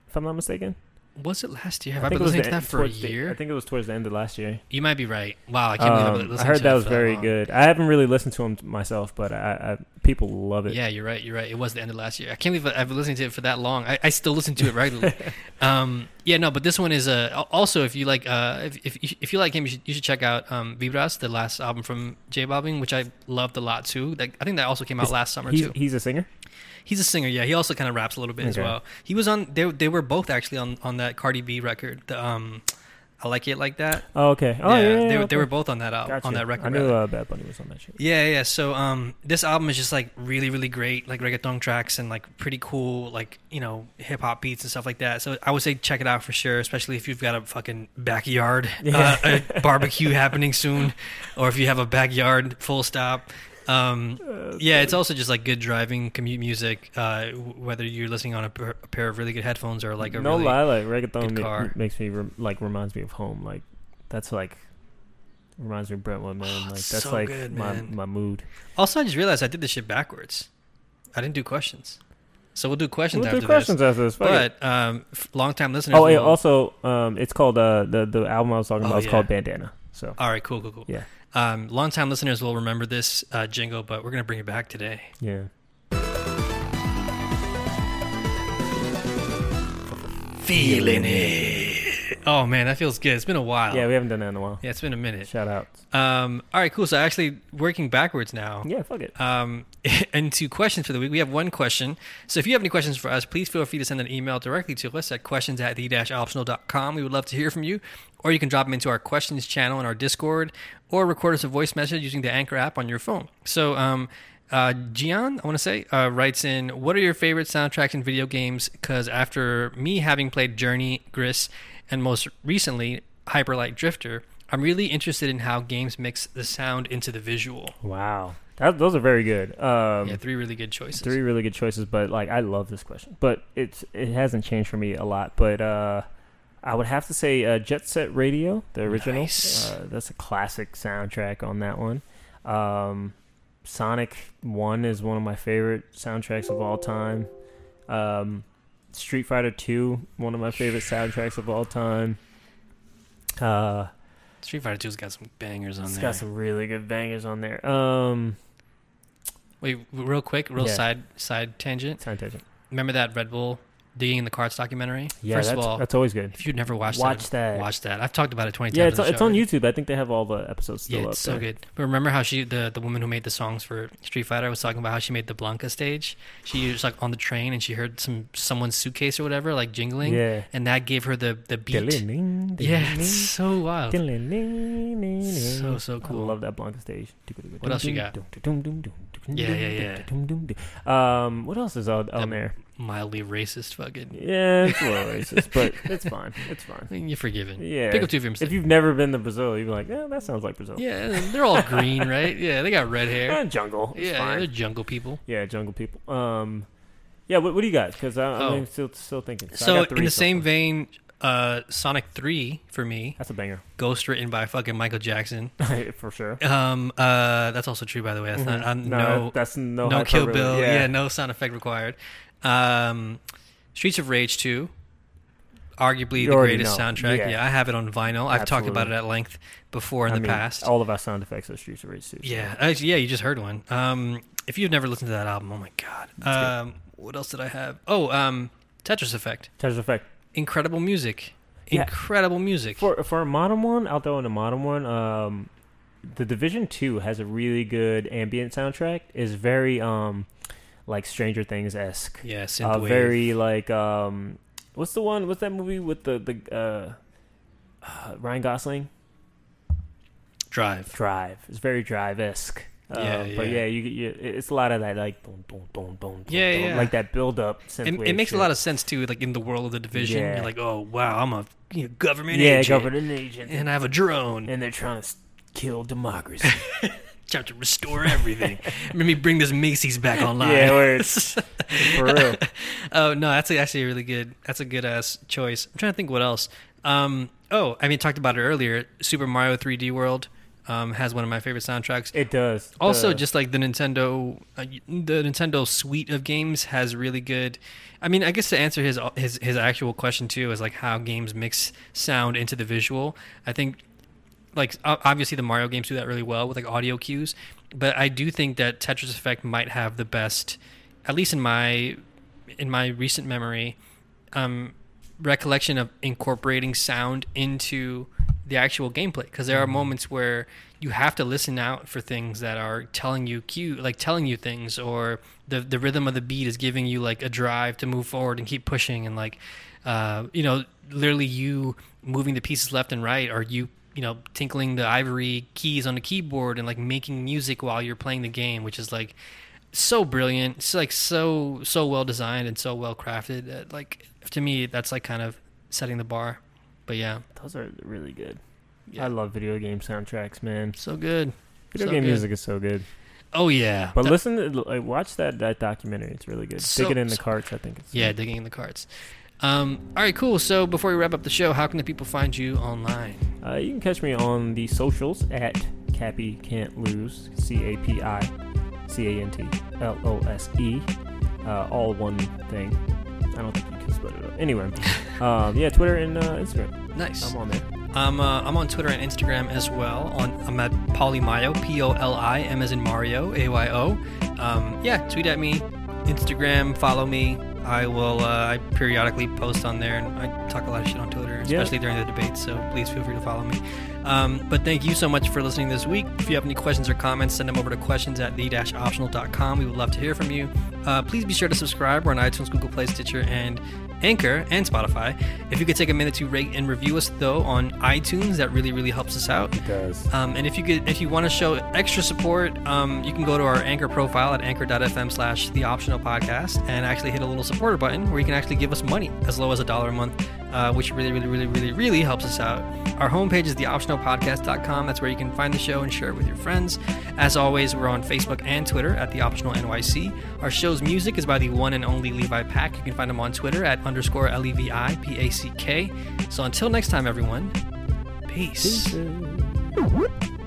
If I'm not mistaken. Was it last year? Have I I, think been listening to that for a towards the- year? I think it was towards the end of last year. you might be right. Wow, I can't believe I've been Um, I heard that was very long. good. I haven't really listened to him myself, but I, I people love it. Yeah, you're right. You're right. It was the end of last year. I can't believe I've been listening to it for that long. I, I still listen to it regularly. um, yeah, no, but this one is uh, also if you like uh, if, if if you like him, you should, you should check out um, Vibras, the last album from J Balvin, which I loved a lot too. Like, I think that also came out Is- last summer he's, too. he's a singer. He's a singer, yeah. He also kind of raps a little bit as well. He was on. They they were both actually on on that Cardi B record. The um, I like it like that. Oh, okay. Oh, yeah, yeah, they, yeah, they okay. were both on that album Gotcha. on that record. I knew uh, Bad Bunny was on that shit. Yeah, yeah. So um, this album is just like really, really great, like reggaeton tracks and like pretty cool, like you know, hip hop beats and stuff like that. So I would say check it out for sure, especially if you've got a fucking backyard Yeah. uh, a barbecue happening soon, or if you have a backyard. Full stop. Um, Uh, yeah, it's also just like good driving commute music. Uh, whether you're listening on a, per- a pair of really good headphones or like a no really lie, like reggaeton good ma- car. makes me rem- like reminds me of home. Like that's like reminds me of Brentwood, man. Oh, like that's so like good, my my mood. Also, I just realized I did this shit backwards. I didn't do questions. So we'll do questions We'll after do questions after this. this. Fuck. But um, f- long-time listeners. oh, yeah, will- also, um, it's called uh, the the album I was talking Oh, about. is yeah. called Bandana. So All right, cool, cool, cool. Yeah. Um, long-time listeners will remember this uh, jingle, but we're gonna bring it back today. yeah, Feeling it. Oh man, that feels good. It's been a while. yeah, we haven't done that in a while. Yeah, it's been a minute. Shout out. Um, all right, cool. So actually, working backwards now. Yeah, fuck it. Um, into questions for the week, we have one question. So if you have any questions for us, please feel free to send an email directly to us at questions at the-optional.com. We would love to hear from you. Or you can drop them into our questions channel in our Discord or record us a voice message using the Anchor app on your phone. So, um, uh, Gian, I want to say, uh, writes in, what are your favorite soundtracks in video games? Because after me having played Journey, Gris, and most recently Hyper Light Drifter, I'm really interested in how games mix the sound into the visual. Wow, that, those are very good. Um, Yeah, three really good choices. three really good choices, but like I love this question, but it's it hasn't changed for me a lot. But uh, I would have to say uh, Jet Set Radio, the original. Nice. Uh, that's a classic soundtrack on that one. Um, Sonic One is one of my favorite soundtracks of all time. Um, Street Fighter Two, one of my favorite soundtracks of all time. Uh, Street Fighter 2's got some bangers on it's there. got some really good bangers on there. Um, Wait, real quick, real Yeah. side side tangent. sound tangent. Remember that Red Bull digging in the carts documentary? Yeah, First that's, of all, that's always good. if you've never watched Watch that, that. watch that. I've talked about it twenty Yeah, times. Yeah, it's, on it's on. YouTube. I think they have all the episodes still Yeah, it's so there. good. But remember how she, the the woman who made the songs for Street Fighter, was talking about how she made the Blanka stage. She was like on the train and she heard some someone's suitcase or whatever like jingling, Yeah. and that gave her the the beat. Ding, ding, Yeah, it's so wild. ding, So, so I cool. love that Blanka stage. What else you got? Yeah, yeah, yeah. Um, what else is on, there? Mildly racist, fucking. Yeah, it's a little racist, but it's fine. It's I fine. mean, you're forgiven. Yeah. Pick up two your. If you've never been to Brazil, you'd be like, yeah, that sounds like Brazil. Yeah, they're all green, right? Yeah, they got red hair. Eh, jungle. It's Yeah, fine. they're jungle people. Yeah, jungle people. Um, yeah. What, what do you got? Because I'm Oh. still still thinking. I So, three in the same far. vein, uh, Sonic Three for me, that's a banger Ghost written by fucking Michael Jackson. for sure. Um, uh, that's also true, by the way. That's Mhm. not um, no, no, that's no, no, Kill. Bill. Yeah, Yeah. no sound effect required. Um, Streets of Rage Two, arguably You the greatest know. soundtrack. Yeah. Yeah. I have it on vinyl. I've talked about it at length before in I the mean, past. All of our sound effects are Streets of Rage 2. so- Yeah, yeah, you just heard one. Um, if you've never listened to that album, oh my god. Um, what else did I have? Oh, um, Tetris Effect. Tetris Effect. Incredible music. Yeah. Incredible music. For for a modern one, out there on a modern one, um, the Division Two has a really good ambient soundtrack. is very um, like Stranger Things esque. yeah, Uh, very like um, what's the one? What's that movie with the the uh, uh, Ryan Gosling? Drive. Drive. It's very Drive esque. Uh, Yeah, But yeah. yeah, you, you it's a lot of that like boom, boom, boom, boom, Yeah, boom, yeah. like that build up. It, it makes a lot of sense too, like in the world of the division. Yeah. You're like, oh wow, I'm a you know, government yeah, agent, government agent, and I have a drone. and they're trying to kill democracy. Trying to restore everything. Let me bring this Macy's back online. Yeah, word. For real. oh no, that's actually a really good. That's a good ass choice. I'm trying to think what else. Um, oh, I mean, talked about it earlier. Super Mario 3D World um, has one of my favorite soundtracks. It does. Also, just like the Nintendo, uh, the Nintendo suite of games has really good. I mean, I guess to answer his his his actual question too is like how games mix sound into the visual. I think, like obviously the Mario games do that really well with like audio cues, but I do think that Tetris Effect might have the best, at least in my in my recent memory, um, recollection of incorporating sound into the actual gameplay. Because there are moments where you have to listen out for things that are telling you cue like telling you things or the the rhythm of the beat is giving you like a drive to move forward and keep pushing and like uh, you know literally you moving the pieces left and right or you you know tinkling the ivory keys on the keyboard and like making music while you're playing the game which is like so brilliant it's like so so well designed and so well crafted like to me that's like kind of setting the bar but yeah those are really good. Yeah. I love video game soundtracks, man. so good Video So game good. music is so good. oh yeah But listen, to, like, watch that that documentary. It's really good. So- Dig it in the carts. I think. It's yeah digging in the carts um, all right cool so before we wrap up the show how can the people find you online Uh, you can catch me on the socials at Cappy Can't Lose. C A P I C A N T L O S E. uh, all one thing. I don't think you can split it up. Anyway, um, yeah, Twitter and uh, Instagram. Nice. I'm on there. I'm uh, I'm on Twitter and Instagram as well. On I'm at Polimayo, P O L I M as in Mario, A Y O. Um, yeah, tweet at me, Instagram, follow me. I will. Uh, I periodically post on there, and I talk a lot of shit on Twitter, especially during the debates. So please feel free to follow me. Um, but thank you so much for listening this week. If you have any questions or comments, send them over to questions at the-optional.com. We would love to hear from you. Uh, please be sure to subscribe. We're on iTunes, Google Play, Stitcher, and Anchor and Spotify. If you could take a minute to rate and review us though on iTunes, that really really helps us out. It does. Um, and if you could, if you want to show extra support, um, you can go to our Anchor profile at anchor.fm slash the optional podcast and actually hit a little supporter button where you can actually give us money as low as a dollar a month, uh, which really, really, really, really, really helps us out. Our homepage is theoptionalpodcast.com. That's where you can find the show and share it with your friends. As always, we're on Facebook and Twitter at the optional NYC. Our show's music is by the one and only Levi Pack. You can find him on Twitter at underscore L E V I P A C K. So until next time, everyone, peace. Peace.